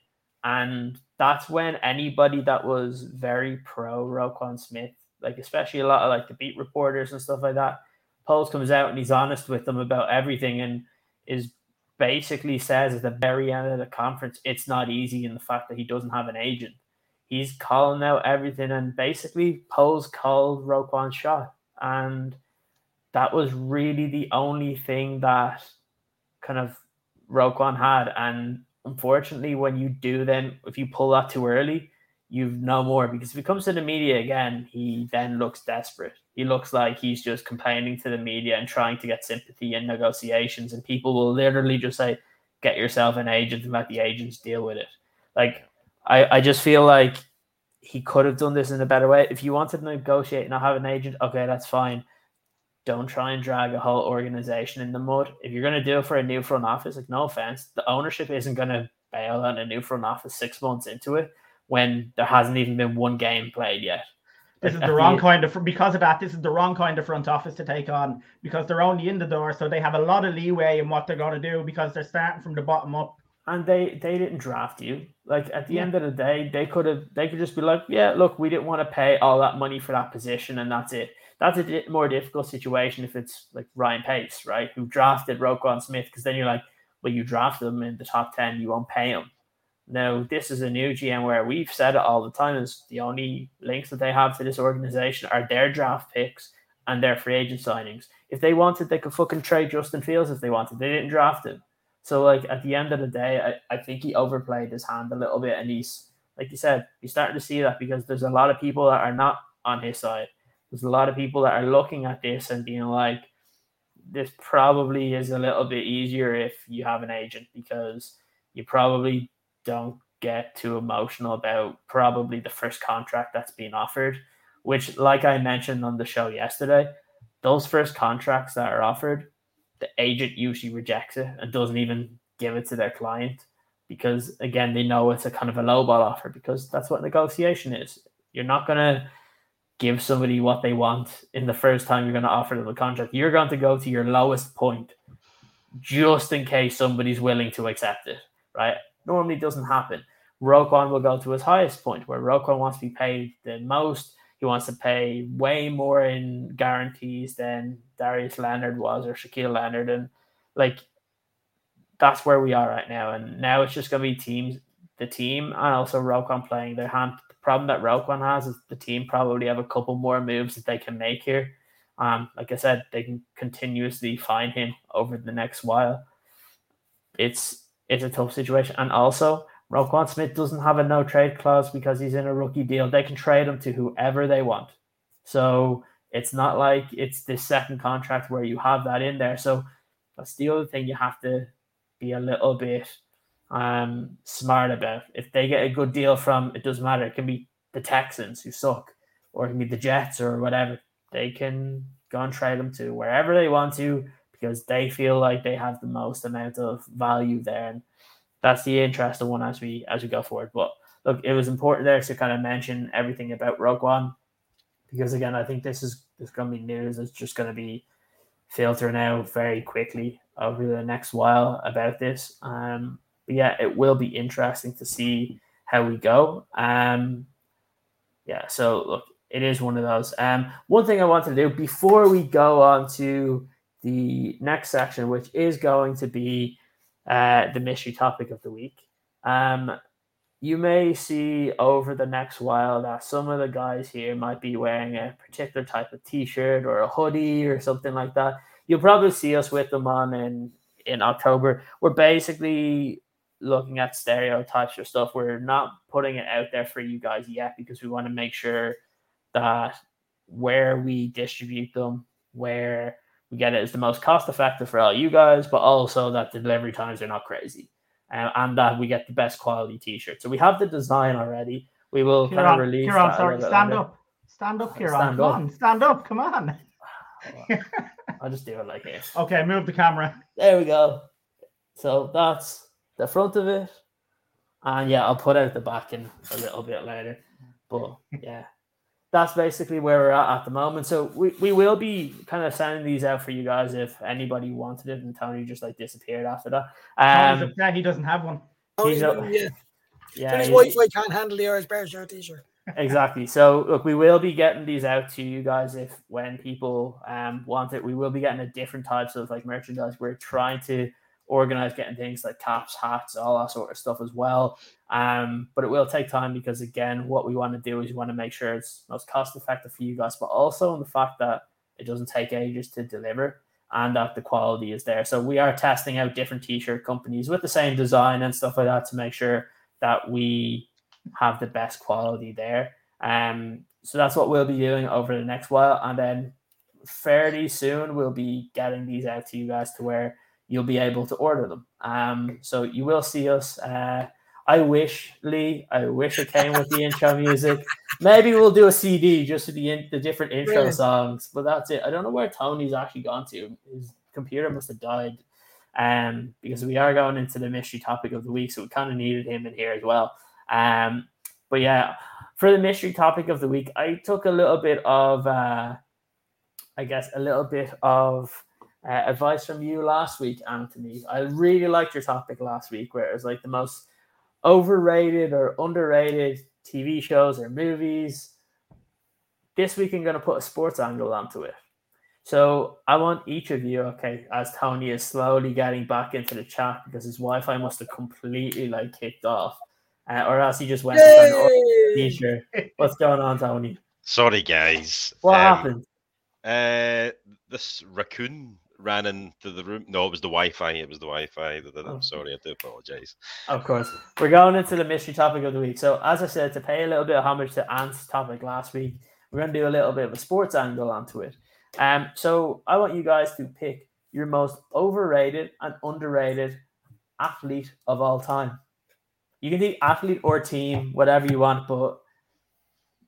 And that's when anybody that was very pro Roquan Smith, like especially a lot of like the beat reporters and stuff like that, Poles comes out and he's honest with them about everything and is basically says at the very end of the conference it's not easy in the fact that he doesn't have an agent. He's calling out everything and basically Poles called Roquan's shot. And that was really the only thing that kind of Roquan had. And unfortunately, when you do then, if you pull that too early, you've no more because if he comes to the media again, he then looks desperate. He looks like he's just complaining to the media and trying to get sympathy in negotiations, and people will literally just say, "Get yourself an agent and let the agents deal with it." Like, I, I just feel like he could have done this in a better way. If you wanted to negotiate and not have an agent, okay, that's fine. Don't try and drag a whole organization in the mud. If you're going to do it for a new front office, like no offense, the ownership isn't going to bail on a new front office six months into it when there hasn't even been one game played yet. This is the wrong kind of because of that. This is the wrong kind of front office to take on because they're only in the door, so they have a lot of leeway in what they're going to do because they're starting from the bottom up. and they they didn't draft you. Like at the Yeah. end of the day, they could have they could just be like, yeah, look, we didn't want to pay all that money for that position, and that's it. That's a di- more difficult situation if it's like Ryan Pace, right, who drafted Roquan Smith, because then you're like, well, you drafted him in the top ten, you won't pay him. Now, this is a new GM where we've said it all the time is the only links that they have to this organization are their draft picks and their free agent signings. If they wanted, they could fucking trade Justin Fields if they wanted. They didn't draft him. So, like, at the end of the day, I, I think he overplayed his hand a little bit. And he's, like you said, you're starting to see that because there's a lot of people that are not on his side. There's a lot of people that are looking at this and being like, this probably is a little bit easier if you have an agent because you probably don't get too emotional about probably the first contract that's being offered, which, like I mentioned on the show yesterday, those first contracts that are offered, the agent usually rejects it and doesn't even give it to their client because, again, they know it's a kind of a lowball offer because that's what negotiation is. You're not going to give somebody what they want in the first time you're going to offer them a contract. You're going to go to your lowest point just in case somebody's willing to accept it, right? Normally doesn't happen. Roquan will go to his highest point where Roquan wants to be paid the most. He wants to pay way more in guarantees than Darius Leonard was or Shaquille Leonard. And like that's where we are right now. And now it's just gonna be teams the team and also Roquan playing their hand. The problem that Roquan has is the team probably have a couple more moves that they can make here. Um, like I said, they can continuously find him over the next while. It's it's a tough situation. And also, Roquan Smith doesn't have a no trade clause because he's in a rookie deal. They can trade him to whoever they want. So it's not like it's this second contract where you have that in there. So that's the other thing you have to be a little bit um, smart about. If they get a good deal from, it doesn't matter. It can be the Texans who suck, or it can be the Jets or whatever. They can go and trade them to wherever they want to because they feel like they have the most amount of value there. And that's the interesting one as we as we go forward. But look, it was important there to kind of mention everything about Roquan because again, I think this is this going to be news. It's just going to be filtering out very quickly over the next while about this. Um, but yeah, it will be interesting to see how we go. Um, yeah, so look, it is one of those. Um, one thing I want to do before we go on to the next section, which is going to be uh, the mystery topic of the week. Um, you may see over the next while that some of the guys here might be wearing a particular type of t-shirt or a hoodie or something like that. You'll probably see us with them on in in October. We're basically looking at stereotypes or stuff. We're not putting it out there for you guys yet because we want to make sure that where we distribute them, where we get it as the most cost effective for all you guys, but also that the delivery times are not crazy. Um, and that we get the best quality t-shirt. So we have the design already. We will kind of release. Kieran, that sorry, stand up. Stand up, Kieran. Stand come up. on, stand up. Come on. I'll just do it like this. Okay, move the camera. There we go. So that's the front of it. And yeah, I'll put out the back in a little bit later. But yeah, that's basically where we're at at the moment. So we, we will be kind of sending these out for you guys if anybody wanted it. And Tony just like disappeared after that. Tony's Um, upset he doesn't have one. Tony's, He's a- yeah, yeah, Tony's he- Wi-Fi can't handle the Irish Bears shirt t-shirt. exactly. So look, we will be getting these out to you guys if when people um want it. We will be getting a different types of like merchandise. We're trying to organize getting things like caps, hats, all that sort of stuff as well. Um, but it will take time because again, what we want to do is we want to make sure it's most cost effective for you guys, but also in the fact that it doesn't take ages to deliver and that the quality is there. So we are testing out different t-shirt companies with the same design and stuff like that to make sure that we have the best quality there. Um, so that's what we'll be doing over the next while, and then fairly soon we'll be getting these out to you guys to where you'll be able to order them. Um, so you will see us. Uh, I wish Lee, I wish it came with the intro music. Maybe we'll do a CD just to the in, the different intro Brilliant. songs, but that's it. I don't know where Tony's actually gone to. His computer must have died. Um, because we are going into the mystery topic of the week, so we kind of needed him in here as well. Um, but yeah, for the mystery topic of the week, I took a little bit of, uh, I guess, a little bit of uh, advice from you last week, Anthony. I really liked your topic last week, where it was like the most overrated or underrated TV shows or movies. This week, I'm going to put a sports angle onto it. So I want each of you, okay, as Tony is slowly getting back into the chat because his Wi-Fi must have completely like kicked off, uh, or else he just went to try and order a Yay! t-shirt. What's going on, Tony? Sorry, guys. What Um, happened? Uh, this raccoon ran into the room. No, it was the Wi-Fi. It was the Wi-Fi. Oh. I'm sorry. I do apologize. Of course. We're going into the mystery topic of the week. So, as I said, to pay a little bit of homage to Ant's topic last week, we're going to do a little bit of a sports angle onto it. Um, so, I want you guys to pick your most overrated and underrated athlete of all time. You can do athlete or team, whatever you want, but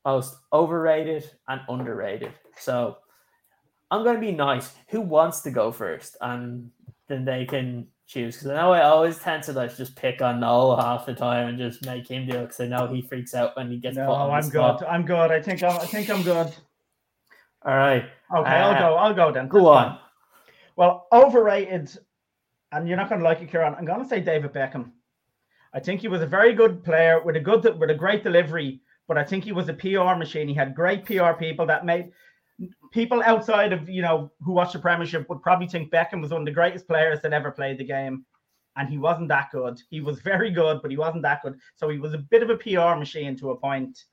most overrated and underrated. So, I'm going to be nice. Who wants to go first? And then they can choose. Because I know I always tend to like just pick on Noel half the time and just make him do it. Because I know he freaks out when he gets No, put on I'm spot. good. I'm good. I think I'm. I think I'm good. All right, Okay, Uh, I'll go. I'll go then. go That's on. fine. Well, overrated, and you're not going to like it, Kieran. I'm going to say David Beckham. I think he was a very good player with a good, with a great delivery, but I think he was a PR machine. He had great PR people that made people outside of you know who watch the Premiership would probably think Beckham was one of the greatest players that ever played the game, and he wasn't that good. He was very good, but he wasn't that good. So he was a bit of a PR machine to a point.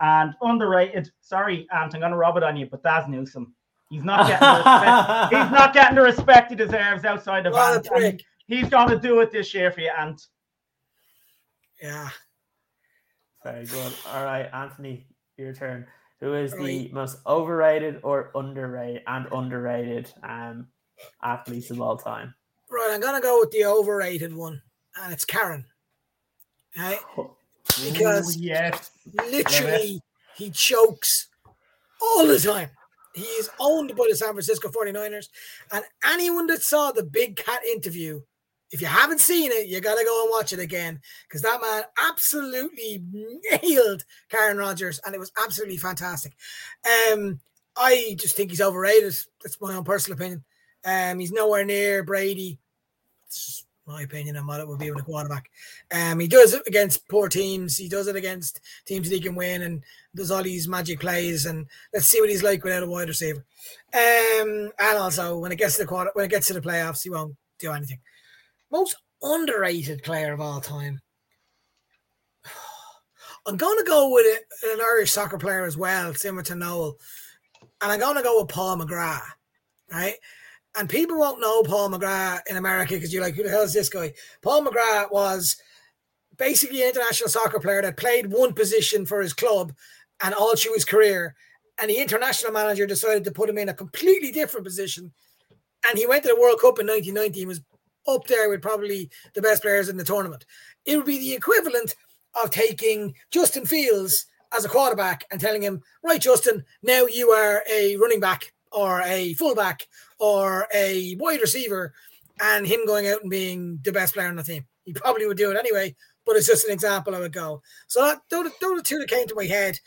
And underrated. Sorry, Ant, I'm going to rub it on you, but Dazz Newsome. He's not getting the respect. He's not getting the respect he deserves outside of What Ant. He's going to do it this year for you, Ant. Yeah. Very good. All right, Anthony, your turn. Who is the most overrated or underrated and underrated um athletes of all time? Right, I'm gonna go with the overrated one, and it's Karen. Right? Because Ooh, yes. literally he chokes all the time. He is owned by the San Francisco 49ers. And anyone that saw the Big Cat interview, if you haven't seen it, you got to go and watch it again because that man absolutely nailed Karen Rodgers and it was absolutely fantastic. Um, I just think he's overrated. That's my own personal opinion. Um, he's nowhere near Brady. It's my opinion on what it would be with a quarterback. Um, he does it against poor teams. He does it against teams that he can win, and does all these magic plays. And let's see what he's like without a wide receiver. Um, and also when it gets to the quarter, when it gets to the playoffs, he won't do anything. Most underrated player of all time. I'm going to go with an Irish soccer player as well, similar to Noel, and I'm going to go with Paul McGrath. Right. And people won't know Paul McGrath in America because you're like, who the hell is this guy? Paul McGrath was basically an international soccer player that played one position for his club and all through his career. and the international manager decided to put him in a completely different position. And he went to the World Cup in 1990 and was up there with probably the best players in the tournament. It would be the equivalent of taking Justin Fields as a quarterback and telling him, right, Justin, now you are a running back or a fullback or a wide receiver, and him going out and being the best player on the team. He probably would do it anyway, but it's just an example I would go. So that, those, those are two that came to my head.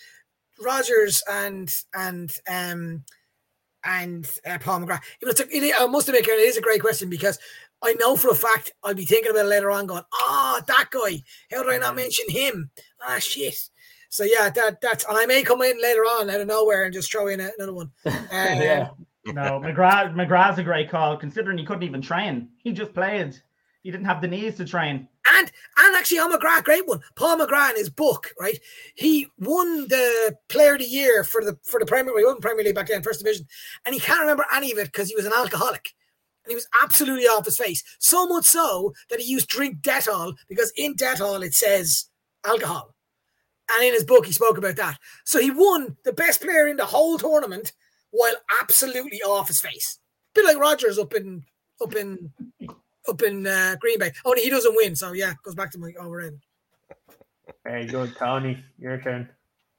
Rodgers and and um and uh, Paul McGrath. It's a, it, I must admit, it is a great question because I know for a fact I'll be thinking about it later on, going, "Ah, oh, that guy. How did I not mention him? Ah, shit." So yeah, that that's and I may come in later on out of nowhere and just throw in another one. Uh, yeah. No, McGrath McGrath's a great call considering he couldn't even train. He just played. He didn't have the knees to train. And and actually, on McGrath, great one. Paul McGrath in his book, right? He won the Player of the Year for the for the Premier. He won Premier League back then, First Division, and he can't remember any of it because he was an alcoholic, and he was absolutely off his face. So much so that he used to drink Dettol because in Dettol it says alcohol, and in his book he spoke about that. So he won the best player in the whole tournament while absolutely off his face, a bit like Rodgers up in up in up in uh, Green Bay. Only he doesn't win, so yeah, goes back to my overrated. There you go, Tony. Your turn.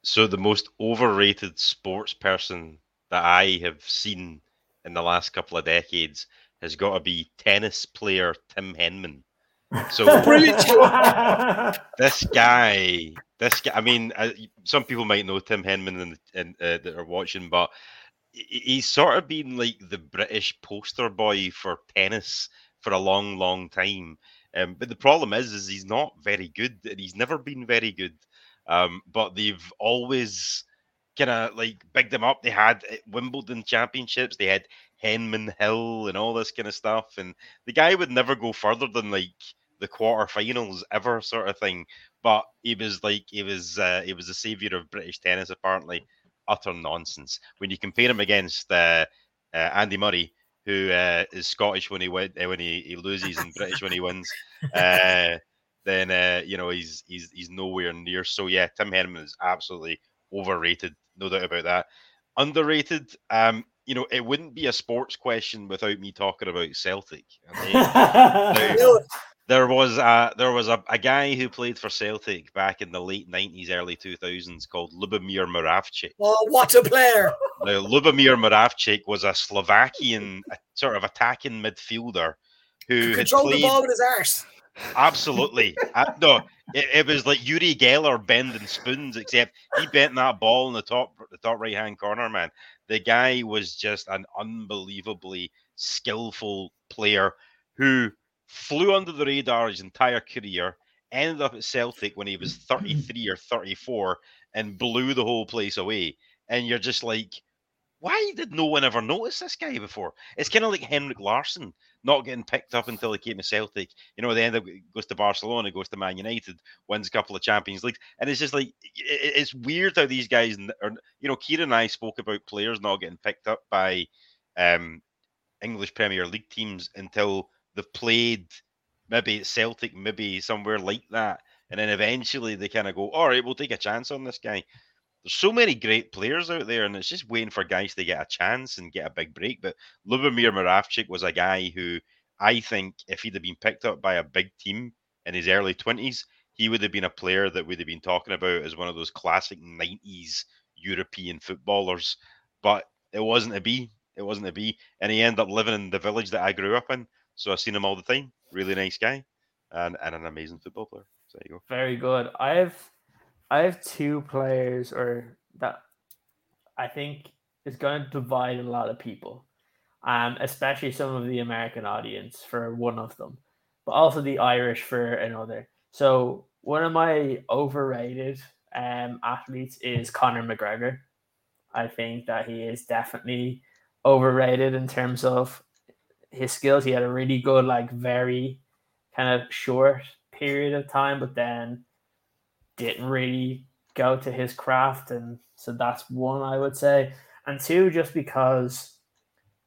So the most overrated sports person that I have seen in the last couple of decades has got to be tennis player Tim Henman. So brilliant! this guy, this guy. I mean, uh, some people might know Tim Henman and, and uh, that are watching, but he's sort of been like the British poster boy for tennis for a long, long time. Um, but the problem is, is he's not very good, and he's never been very good. Um, but they've always kind of like bigged him up. They had uh, Wimbledon championships, they had Henman Hill, and all this kind of stuff. And the guy would never go further than like the quarterfinals ever, sort of thing. But he was like he was uh, he was the savior of British tennis, apparently. Utter nonsense. When you compare him against uh, uh Andy Murray, who uh, is Scottish when he win, uh, when he, he loses and British when he wins, uh, then uh, you know he's he's he's nowhere near. So yeah, Tim Henman is absolutely overrated, no doubt about that. Underrated, um, you know, it wouldn't be a sports question without me talking about Celtic. now, there was a, there was a, a guy who played for Celtic back in the late nineties, early two thousands called Lubomir Moravcik. Oh, what a player! Now, Lubomir Moravcik was a Slovakian a, sort of attacking midfielder who controlled played, the ball with his arse. Absolutely, uh, no, it, it, was like Uri Geller bending spoons, except he bent that ball in the top the top right hand corner. Man, the guy was just an unbelievably skillful player who flew under the radar his entire career, ended up at Celtic when he was 33 or 34 and blew the whole place away. And you're just like, why did no one ever notice this guy before? It's kind of like Henrik Larsson not getting picked up until he came to Celtic. You know, they end up goes to Barcelona, goes to Man United, wins a couple of Champions Leagues, and it's just like it's weird how these guys are. You know, Kieran and I spoke about players not getting picked up by um, English Premier League teams until they've played maybe Celtic, maybe somewhere like that, and then eventually they kind of go, all right, we'll take a chance on this guy. There's so many great players out there, and it's just waiting for guys to get a chance and get a big break. But Lubomir Moravcik was a guy who I think if he'd have been picked up by a big team in his early 20s, he would have been a player that we'd have been talking about as one of those classic 90s European footballers. But it wasn't to be. It wasn't to be. And he ended up living in the village that I grew up in. So I've seen him all the time. Really nice guy, and and an amazing football player. So there you go. Very good. I have I have two players, or that I think is going to divide a lot of people, um, especially some of the American audience for one of them, but also the Irish for another. So one of my overrated um, athletes is Conor McGregor. I think that he is definitely overrated in terms of his skills. He had a really good, like very kind of short period of time, but then didn't really go to his craft. And so that's one I would say. And two, just because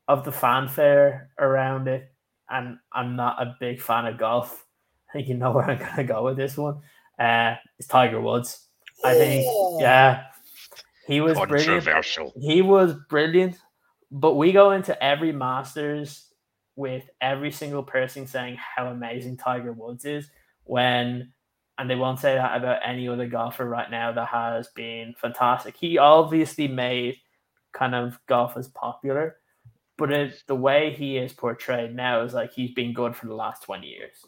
of the fanfare around it. And I'm not a big fan of golf. I think you know where I'm gonna go with this one. Uh, it's Tiger Woods. I think, yeah, He was brilliant. Controversial. He was brilliant. But we go into every Masters with every single person saying how amazing Tiger Woods is when and they won't say that about any other golfer right now that has been fantastic. He obviously made kind of golf as popular, but it, the way he is portrayed now is like he's been good for the last 20 years,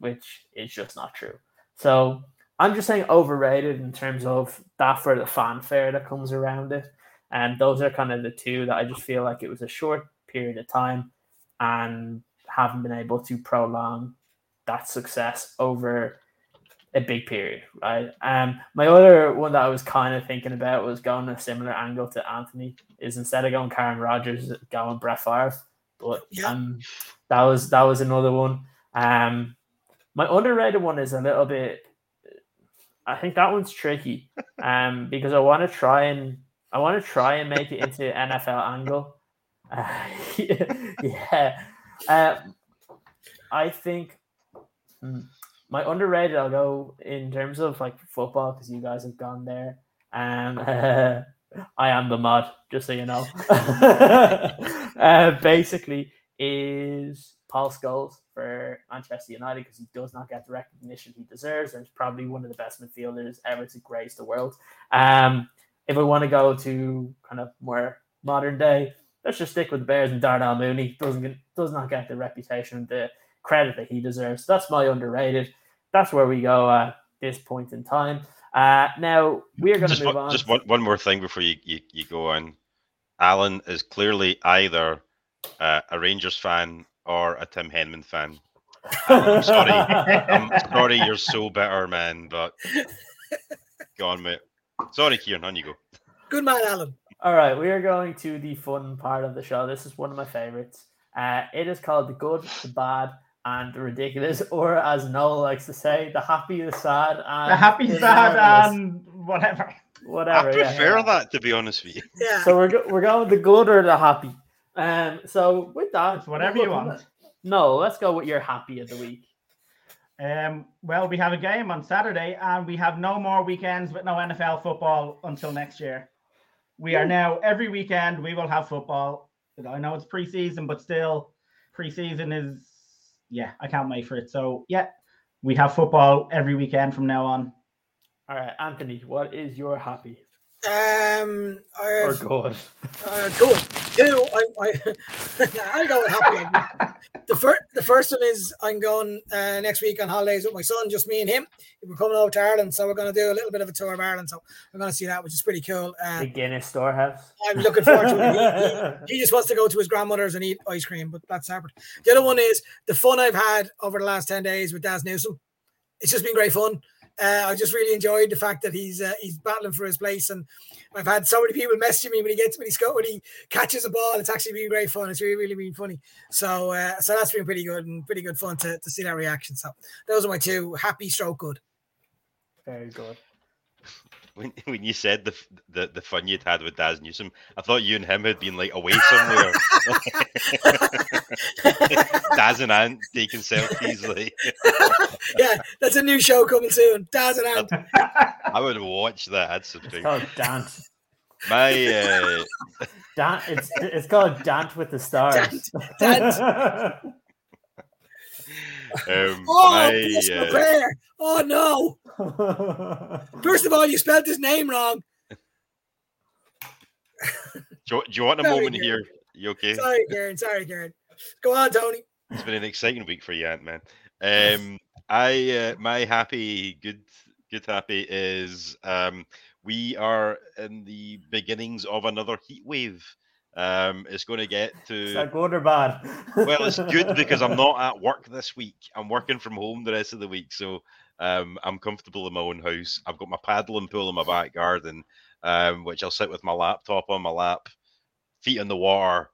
which is just not true. So I'm just saying overrated in terms of that for the fanfare that comes around it. And those are kind of the two that I just feel like it was a short period of time and haven't been able to prolong that success over a big period, right? Um, my other one that I was kind of thinking about was going a similar angle to Anthony. Is instead of going Aaron Rodgers, going Brett Favre. But Yeah. um, that was that was another one. Um, my underrated one is a little bit. I think that one's tricky, um, because I want to try and I want to try and make it into NFL angle. Uh, yeah, uh, I think hmm, my underrated. I'll go in terms of like football because you guys have gone there. Um, I am the mod, just so you know. uh, basically, is Paul Scholes for Manchester United because he does not get the recognition he deserves, and is probably one of the best midfielders ever to grace the world. Um, if we want to go to kind of more modern day, let's just stick with the Bears and Darnell Mooney. Doesn't get, does not get the reputation, the credit that he deserves. That's my underrated. That's where we go at this point in time. Uh, now we are going to Just, move one, on. just one, one more thing before you, you, you go on. Alan is clearly either uh, a Rangers fan or a Tim Henman fan. I'm sorry. I'm sorry you're so bitter, man, but go on, mate. Sorry, Kieran, on you go. Good man, Alan. All right, we are going to the fun part of the show. This is one of my favorites. Uh, it is called the good, the bad, and the ridiculous, or as Noel likes to say, the happy, the sad, and The happy, the sad, marvelous. and whatever. whatever. I prefer yeah. that, to be honest with you. Yeah. So we're go- we're going with the good or the happy. Um, so with that, It's whatever you want. No, let's go with your happy of the week. Um, well, we have a game on Saturday, and we have no more weekends with no NFL football until next year. We are now every weekend we will have football. I know it's preseason, but still, preseason is yeah, I can't wait for it. So yeah, we have football every weekend from now on. All right, Anthony, what is your happy Um, or I've, good? uh, good. Two. I, I, I'll go with happy. The first, the first one is I'm going uh, next week on holidays with my son, just me and him. We're coming over to Ireland, so we're going to do a little bit of a tour of Ireland. So we're going to see that, which is pretty cool. Uh, The Guinness Storehouse. I'm looking forward to it. He, he just wants to go to his grandmother's and eat ice cream, but that's separate. The other one is the fun I've had over the last 10 days with Dazz Newsome. It's just been great fun. Uh, I just really enjoyed the fact that he's uh, he's battling for his place, and I've had so many people messaging me when he gets when he when he catches a ball. It's actually been great fun. It's really really been funny. So uh, so that's been pretty good and pretty good fun to, to see that reaction. So those are my two happy stroke good. Very good. When, when you said the, the the fun you'd had with Dazz Newsome, I thought you and him had been like away somewhere. Dazz and Ant taking selfies. Like yeah, that's a new show coming soon. Dazz and Ant. I would watch that. I'd It's subscribe. called Dant. My uh, Dant. It's it's called Dant with the stars. Dant. Um, Oh, my, Bishop uh, Blair. Oh no! First of all, you spelled his name wrong. do, you, do you want a Very moment good. here? You okay? Sorry, Karen. Sorry, Karen. Go on, Tony. It's been an exciting week for you, Ant Man. Um, I uh, my happy good good happy is um, we are in the beginnings of another heat wave. Um, it's going to get Is to that good or bad? well, it's good because I'm not at work this week. I'm working from home the rest of the week, so um, I'm comfortable in my own house. I've got my paddling pool in my back garden, um, which I'll sit with my laptop on my lap, feet in the water,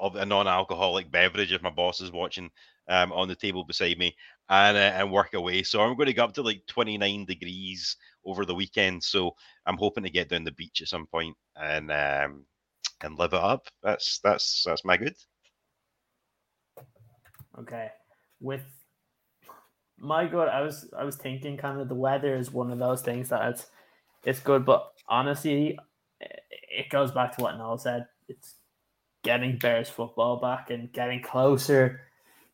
of a non-alcoholic beverage if my boss is watching um, on the table beside me, and uh, and work away. So I'm going to go up to like 29 degrees over the weekend. So I'm hoping to get down the beach at some point and um, and live it up. That's that's that's my good. Okay. With my good, I was I was thinking kind of the weather is one of those things that it's it's good, but honestly, it goes back to what Noel said. It's getting Bears football back and getting closer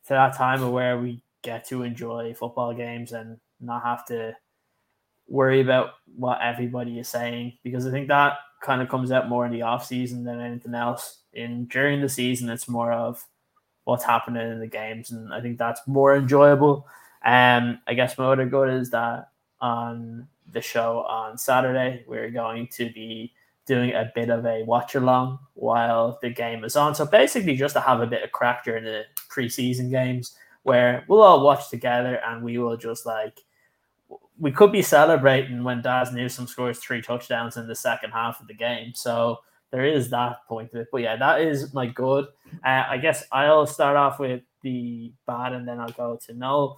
to that time of where we get to enjoy football games and not have to worry about what everybody is saying because I think that kind of comes out more in the off season than anything else. In during the season, it's more of what's happening in the games, and I think that's more enjoyable. Um, I guess my other good is that on the show on Saturday, we're going to be doing a bit of a watch along while the game is on. So basically, just to have a bit of crack during the preseason games where we'll all watch together and we will just like we could be celebrating when Dazz Newsome scores three touchdowns in the second half of the game. So there is that point of it. But yeah, that is my good. Uh, I guess I'll start off with the bad and then I'll go to no.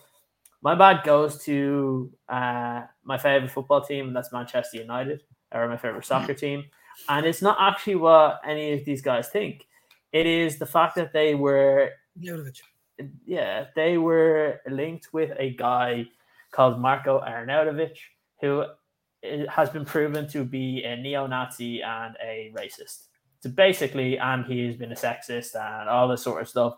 My bad goes to uh, my favorite football team, and that's Manchester United, or my favorite soccer team. And it's not actually what any of these guys think. It is the fact that they were, yeah, they were linked with a guy called Marko Arnautovic, who has been proven to be a neo-Nazi and a racist. So basically, and he's been a sexist and all this sort of stuff.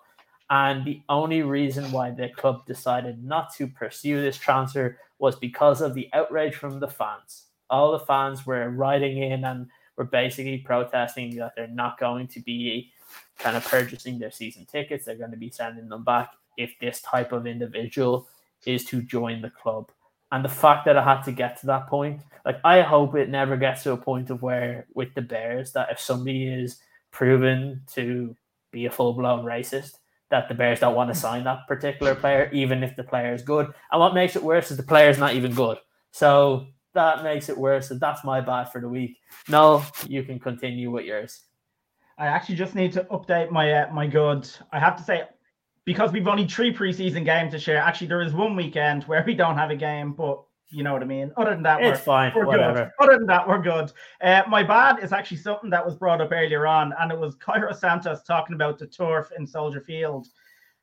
And the only reason why the club decided not to pursue this transfer was because of the outrage from the fans. All the fans were writing in and were basically protesting that they're not going to be kind of purchasing their season tickets. They're going to be sending them back if this type of individual is to join the club. And the fact that I had to get to that point, like I hope it never gets to a point of where with the Bears that if somebody is proven to be a full blown racist, that the Bears don't want to sign that particular player, even if the player is good. And what makes it worse is the player is not even good. So that makes it worse. And that's my bad for the week. No, you can continue with yours. I actually just need to update my uh, my good. I have to say, because we've only three preseason games to share. Actually, there is one weekend where we don't have a game, but you know what I mean. Other than that, it's we're, fine. We're Whatever. good. Other than that, we're good. Uh, my bad is actually something that was brought up earlier on, and it was Cairo Santos talking about the turf in Soldier Field.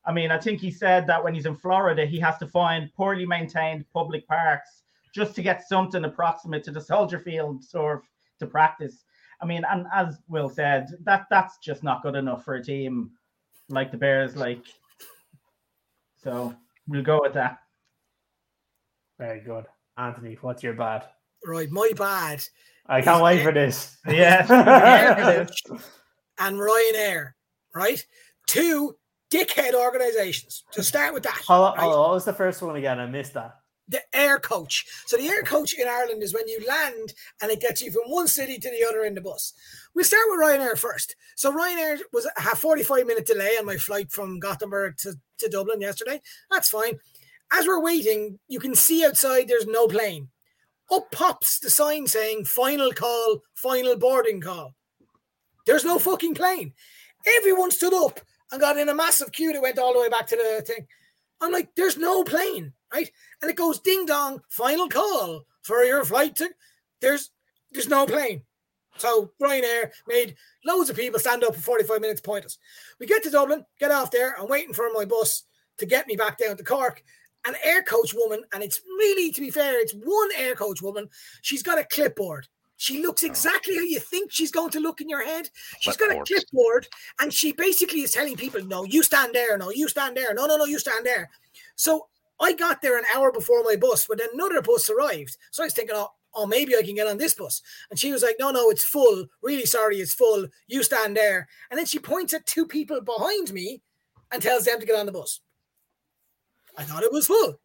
I mean, I think he said that when he's in Florida, he has to find poorly maintained public parks just to get something approximate to the Soldier Field turf to practice. I mean, and as Will said, that that's just not good enough for a team like the Bears. Like, so we'll go with that. Very good. Anthony, what's your bad? Right, my bad. I can't wait for this. Yeah. and Ryanair, right? Two dickhead organizations. To start with that. Hold on, right? hold on, what was the first one again? I missed that. The air coach. So the air coach in Ireland is when you land and it gets you from one city to the other in the bus. We'll start with Ryanair first. So Ryanair was a 45 minute delay on my flight from Gothenburg to, to Dublin yesterday. That's fine. As we're waiting, you can see outside there's no plane. Up pops the sign saying final call, final boarding call. There's no fucking plane. Everyone stood up and got in a massive queue that went all the way back to the thing. I'm like, there's no plane, right? And it goes ding dong, final call for your flight to there's there's no plane. So Ryanair made loads of people stand up for 45 minutes pointless. We get to Dublin, get off there, I'm waiting for my bus to get me back down to Cork. An air coach woman, and it's really, to be fair, it's one air coach woman. She's got a clipboard. She looks exactly how you think she's going to look in your head. She's got a Clipboard. and she basically is telling people, "No, you stand there. No, you stand there. No, no, no, you stand there." So I got there an hour before my bus, but then another bus arrived. So I was thinking, "Oh, oh, maybe I can get on this bus." And she was like, "No, no, it's full. Really sorry, it's full. You stand there." And then she points at two people behind me and tells them to get on the bus. I thought it was full.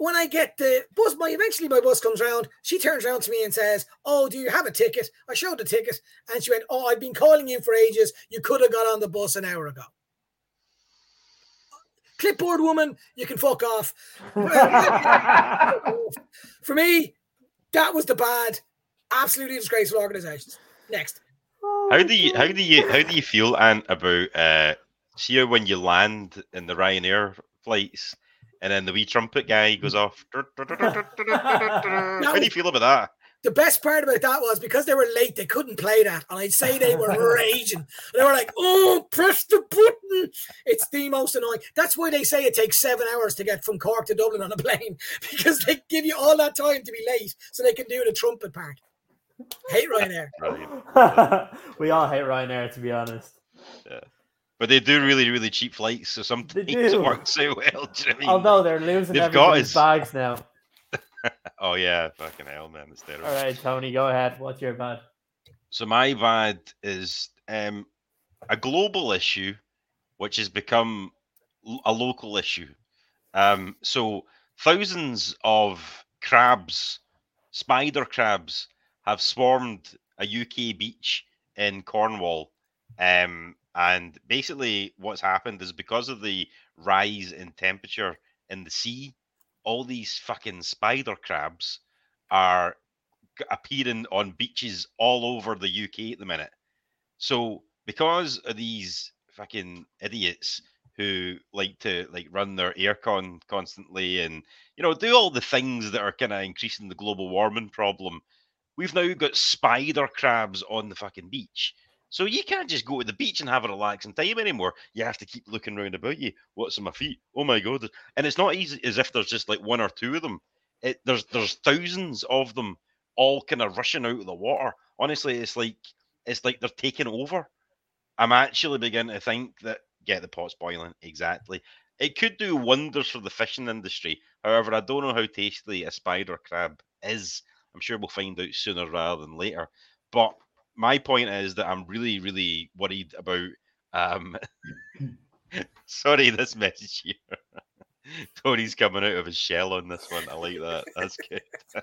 When I get the bus, my eventually my bus comes round. She turns around to me and says, "Oh, do you have a ticket?" I showed the ticket, and she went, "Oh, I've been calling you for ages. You could have got on the bus an hour ago." Clipboard woman, you can fuck off. for me, that was the bad, absolutely disgraceful organizations. Next. How do you how do you how do you feel, Ant, about uh see when you land in the Ryanair flights and then the wee trumpet guy goes off? How do you feel about that? The best part about that was because they were late, they couldn't play that. And I'd say they were raging. They were like, oh, press the button. It's the most annoying. That's why they say it takes seven hours to get from Cork to Dublin on a plane because they give you all that time to be late so they can do the trumpet part. Hate Ryanair. We all hate Ryanair, to be honest. But they do really, really cheap flights, so sometimes it works out well. Do you know I mean? Although they're losing They've got in bags now. Oh yeah, fucking hell, man, it's terrible. All right, Tony, go ahead. What's your bad? So my bad is um, a global issue, which has become a local issue. Um, so thousands of crabs, spider crabs, have swarmed a UK beach in Cornwall. Um, and basically, what's happened is because of the rise in temperature in the sea, all these fucking spider crabs are appearing on beaches all over the UK at the minute. So because of these fucking idiots who like to like run their aircon constantly and you know do all the things that are kind of increasing the global warming problem, we've now got spider crabs on the fucking beach. So you can't just go to the beach and have a relaxing time anymore. You have to keep looking around about you. What's on my feet? Oh my god! And it's not easy as if there's just like one or two of them. It, there's there's thousands of them all kind of rushing out of the water. Honestly, it's like it's like they're taking over. I'm actually beginning to think that get the pots boiling exactly. It could do wonders for the fishing industry. However, I don't know how tasty a spider crab is. I'm sure we'll find out sooner rather than later. But my point is that I'm really, really worried about. Um, sorry, this message here. Tony's coming out of his shell on this one. I like that. That's good.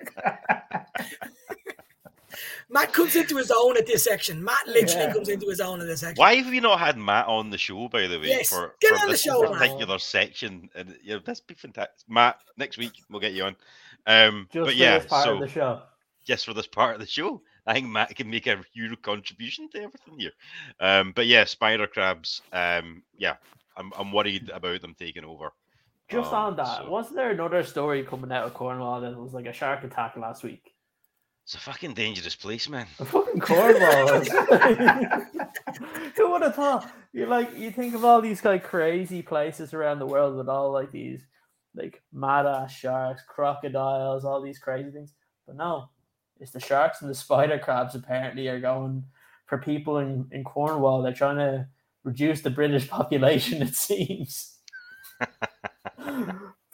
Matt comes into his own at this section. Matt literally Yeah. comes into his own in this section. Why have we not had Matt on the show, by the way, Yes, for, get for on the this show, Matt. particular section? And yeah, this be fantastic. Matt, next week we'll get you on. Um, Just but for yeah, this part so of the show. just for this part of the show, I think Matt can make a huge contribution to everything here. Um, but yeah, spider crabs. Um, yeah, I'm I'm worried about them taking over. Just Um, on that, so- wasn't there another story coming out of Cornwall that was like a shark attack last week? It's a fucking dangerous place, man. A fucking Cornwall. Who would have thought? You like you think of all these like crazy places around the world with all like these like mad ass sharks, crocodiles, all these crazy things. But no, it's the sharks and the spider crabs apparently are going for people in, in Cornwall. They're trying to reduce the British population, it seems.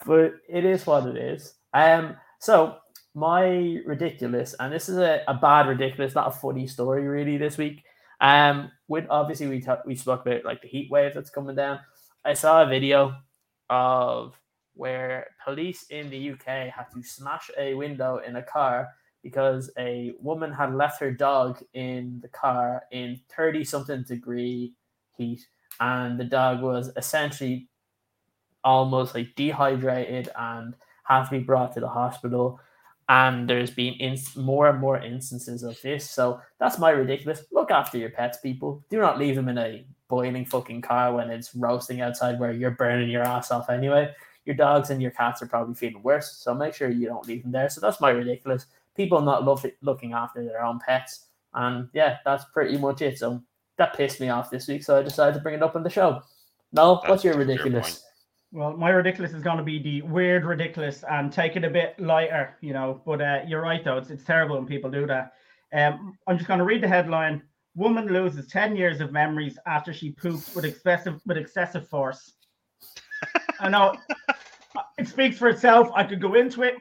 but it is what it is. Um so my ridiculous, and this is a, a bad ridiculous, not a funny story really this week. Um, with obviously we ta- we spoke about like the heat wave that's coming down. I saw a video of where police in the UK had to smash a window in a car because a woman had left her dog in the car in 30 something degree heat and the dog was essentially almost like dehydrated and had to be brought to the hospital and there's been ins- more and more instances of this. So that's my ridiculous. Look after your pets, people. Do not leave them in a boiling fucking car when it's roasting outside where you're burning your ass off anyway. Your dogs and your cats are probably feeling worse, so make sure you don't leave them there. So that's my ridiculous. People not love it, looking after their own pets, and yeah, that's pretty much it. So that pissed me off this week, so I decided to bring it up on the show. No, what's That's your ridiculous? point. Well, my ridiculous is going to be the weird ridiculous and take it a bit lighter, you know. But uh, you're right, though. It's, it's terrible when people do that. Um, I'm just going to read the headline Woman loses 10 years of memories after she pooped with excessive, with excessive force. I know it speaks for itself. I could go into it.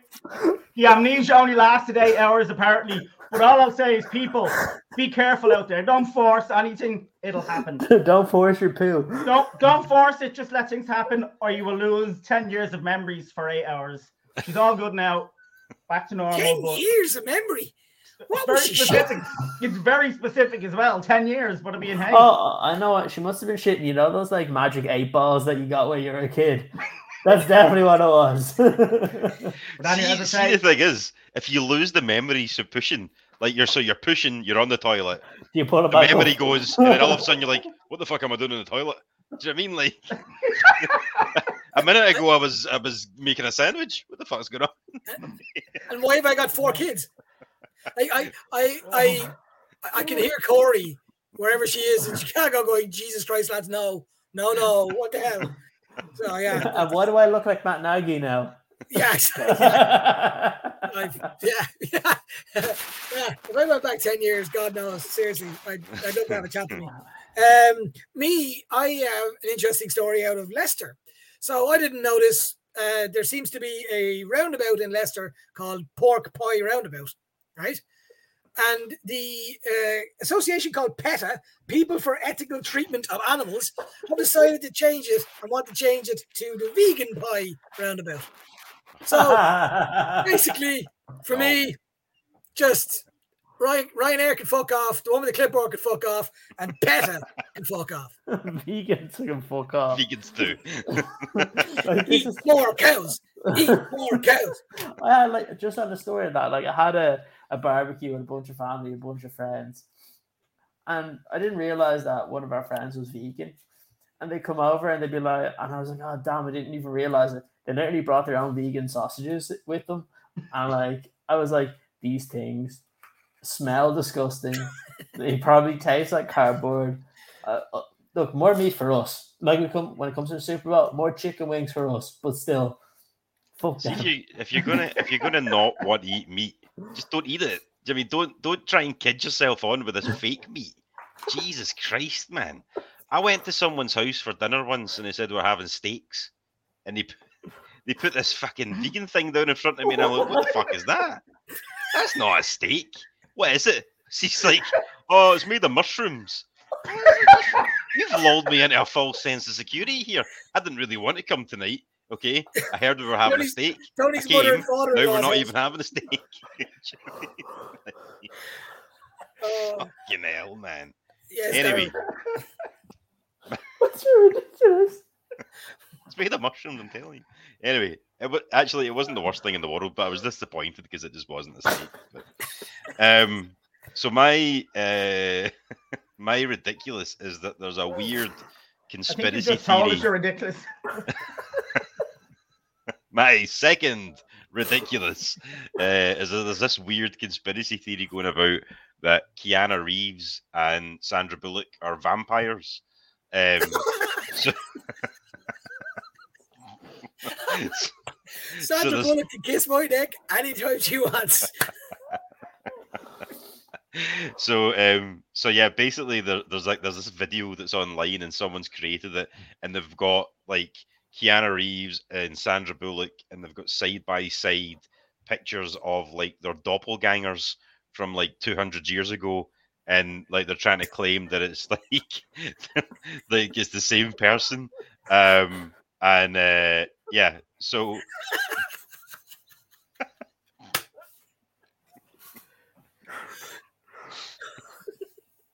The amnesia only lasted eight hours, apparently. But all I'll say is, people, be careful out there. Don't force anything, it'll happen don't force your poo. don't don't force it. Just let things happen, or you will lose ten years of memories for eight hours. She's all good now, back to normal. Ten but years of memory. it's What very was she specific. It's very specific as well. Ten years, but it'll be hey. Oh, I know what she must have been shitting. You know those like magic eight balls that you got when you were a kid. That's definitely what it was. But anyway, as I See, see, the thing is, if you lose the memories of pushing, like you're so you're pushing, you're on the toilet, Do you pull it the memory up? goes, and then all of a sudden you're like, "What the fuck am I doing in the toilet?" Do you know what I mean? Like a minute ago, I was I was making a sandwich. What the fuck's going on? And why have I got four kids? I I I I, I can hear Corey wherever she is in Chicago going, Jesus Christ, lads, no, no, no, what the hell? So yeah, and why do I look like Matt Nagy now? yeah. I've, yeah, yeah, yeah. If I went back ten years, God knows, seriously, I'd, I'd love to have a chat. Um, me, I have an interesting story out of Leicester. So I didn't notice. Uh, there seems to be a roundabout in Leicester called Pork Pie Roundabout, right? And the uh, association called PETA, People for Ethical Treatment of Animals, have decided to change it and want to change it to the Vegan Pie Roundabout. So basically, for me, just Ryan, Ryanair can fuck off, the one with the clipboard can fuck off, and PETA can fuck off. Vegans can fuck off. Vegans too. Like, this Eat is- more cows. Eat more cows. I had like just on the story of that, like I had a, a barbecue with a bunch of family, a bunch of friends, and I didn't realize that one of our friends was vegan. And they come over and they'd be like, and I was like, oh damn, I didn't even realize it. They literally brought their own vegan sausages with them, and like I was like, these things smell disgusting. they probably taste like cardboard. Uh, uh, look, more meat for us. Like we come when it comes to the Super Bowl, more chicken wings for us. But still, fuck See, them. if, you, if you're gonna if you're gonna not want to eat meat, just don't eat it. I mean, don't don't try and kid yourself on with this fake meat. Jesus Christ, man! I went to someone's house for dinner once, and they said we're having steaks, and they they put this fucking vegan thing down in front of me, and I'm like, what the fuck is that? That's not a steak. What is it? She's like, oh, it's made of mushrooms. You've lulled me into a false sense of security here. I didn't really want to come tonight. Okay, I heard we were having a steak. Tony's mother came, and father. Now we're not even having a steak. Oh, Fucking hell, man. yes, Anyway, Darren. What's ridiculous? it's made of mushrooms, I'm telling you. Anyway, it was actually it wasn't the worst thing in the world, but I was disappointed because it just wasn't a steak. But, um, so my uh, my ridiculous is that there's a weird I think you conspiracy just told theory. us you're ridiculous. My second ridiculous uh, is there's this weird conspiracy theory going about that Keanu Reeves and Sandra Bullock are vampires. Um, so, Sandra there's- Bullock can kiss my neck anytime she wants. so um so yeah basically there, there's like there's this video that's online and someone's created it and they've got like Keanu Reeves and Sandra Bullock and they've got side by side pictures of like their doppelgangers from like 200 years ago and like they're trying to claim that it's like like it's the same person um and uh yeah so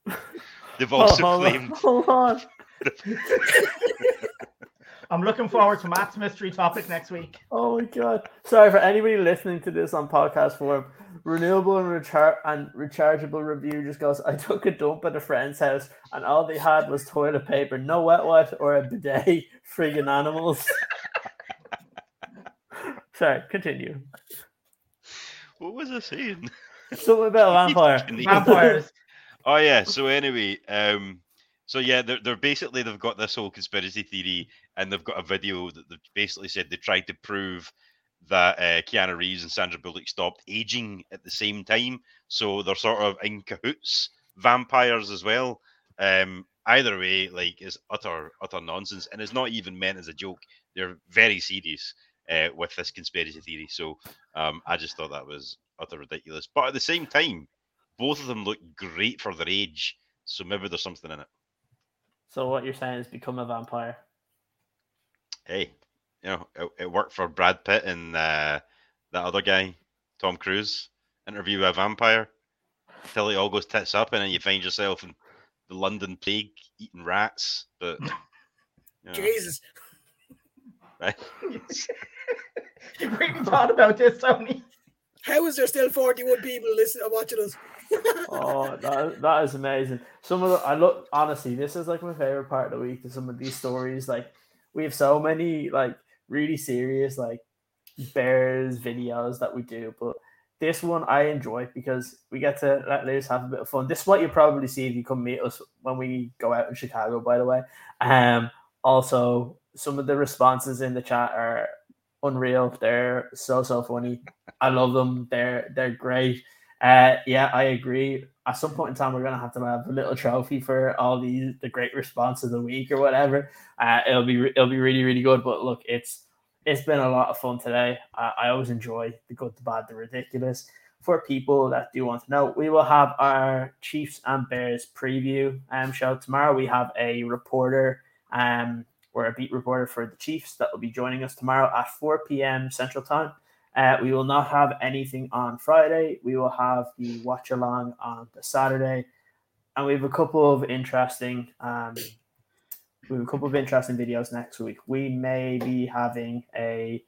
they've also hold claimed hold on. I'm looking forward to Matt's mystery topic next week. Oh my god. Sorry for anybody listening to this on podcast form. Renewable and, rechar- and rechargeable review just goes, I took a dump at a friend's house and all they had was toilet paper, no wet wet or a bidet. Friggin' animals. Sorry, continue. what was I saying? Something about a vampire. Fucking hate Vampires. Oh yeah. So anyway, um, so yeah, they're, they're basically they've got this whole conspiracy theory, and they've got a video that they've basically said they tried to prove that uh, Keanu Reeves and Sandra Bullock stopped aging at the same time. So they're sort of in cahoots, vampires as well. Um, either way, like it's utter utter nonsense, and it's not even meant as a joke. They're very serious uh, with this conspiracy theory. So um, I just thought that was utter ridiculous. But at the same time, both of them look great for their age. So maybe there's something in it. So what you're saying is become a vampire. Hey, you know, it, it worked for Brad Pitt and uh, that other guy, Tom Cruise, interview a vampire. Till it all goes tits up, and then you find yourself in the London plague eating rats. But you know, Jesus. right? you really thought about this, Tony. How is there still 41 people listening watching us? Oh, that, that is amazing. Some of the I look honestly, this is like my favorite part of the week. To some of these stories, like we have so many like really serious like bears videos that we do, but this one I enjoy because we get to let loose, have a bit of fun. This is what you probably see if you come meet us when we go out in Chicago. By the way, um, also some of the responses in the chat are unreal. They're so so funny. I love them. They're they're great. Uh, yeah, I agree. At some point in time, we're gonna have to have a little trophy for all these the great response of the week or whatever. Uh, it'll be it'll be really really good. But look, it's it's been a lot of fun today. I, I always enjoy the good, the bad, the ridiculous. For people that do want to know, we will have our Chiefs and Bears preview um, show tomorrow. We have a reporter um, or a beat reporter for the Chiefs that will be joining us tomorrow at 4 p.m. Central Time. Uh, we will not have anything on Friday. We will have the watch along on the Saturday, and we have a couple of interesting, um, we have a couple of interesting videos next week. We may be having a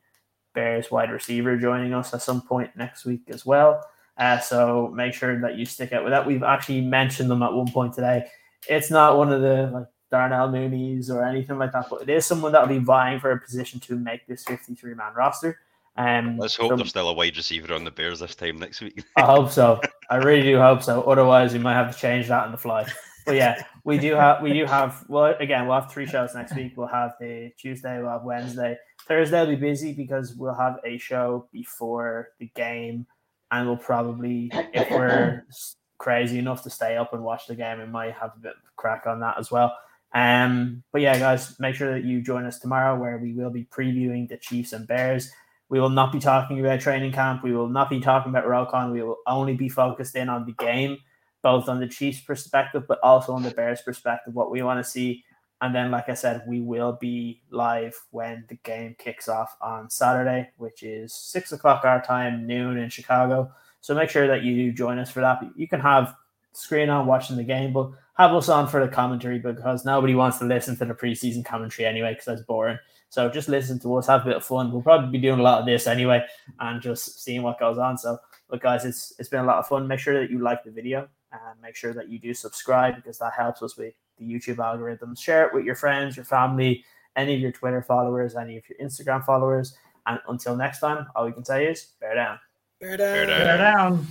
Bears wide receiver joining us at some point next week as well. Uh, so make sure that you stick out with that. We've actually mentioned them at one point today. It's not one of the like Darnell Mooney's or anything like that, but it is someone that will be vying for a position to make this 53 man roster. Um, Let's hope so there's still a wide receiver on the Bears this time next week. I hope so. I really do hope so. Otherwise, we might have to change that on the fly. But yeah, we do have we do have well again we'll have three shows next week. We'll have the Tuesday, we'll have Wednesday, Thursday will be busy because we'll have a show before the game, and we'll probably if we're crazy enough to stay up and watch the game, we might have a bit of crack on that as well. Um, but yeah, guys, make sure that you join us tomorrow where we will be previewing the Chiefs and Bears. We will not be talking about training camp. We will not be talking about Roquan. We will only be focused in on the game, both on the Chiefs' perspective, but also on the Bears' perspective, what we want to see. And then, like I said, we will be live when the game kicks off on Saturday, which is six o'clock our time, noon in Chicago. So make sure that you do join us for that. You can have screen on watching the game, but have us on for the commentary because nobody wants to listen to the preseason commentary anyway because that's boring. So just listen to us, have a bit of fun. We'll probably be doing a lot of this anyway, and just seeing what goes on. So, look, guys, it's it's been a lot of fun. Make sure that you like the video and make sure that you do subscribe because that helps us with the YouTube algorithms. Share it with your friends, your family, any of your Twitter followers, any of your Instagram followers. And until next time, all we can say is bear down. Bear down. Bear Bear down.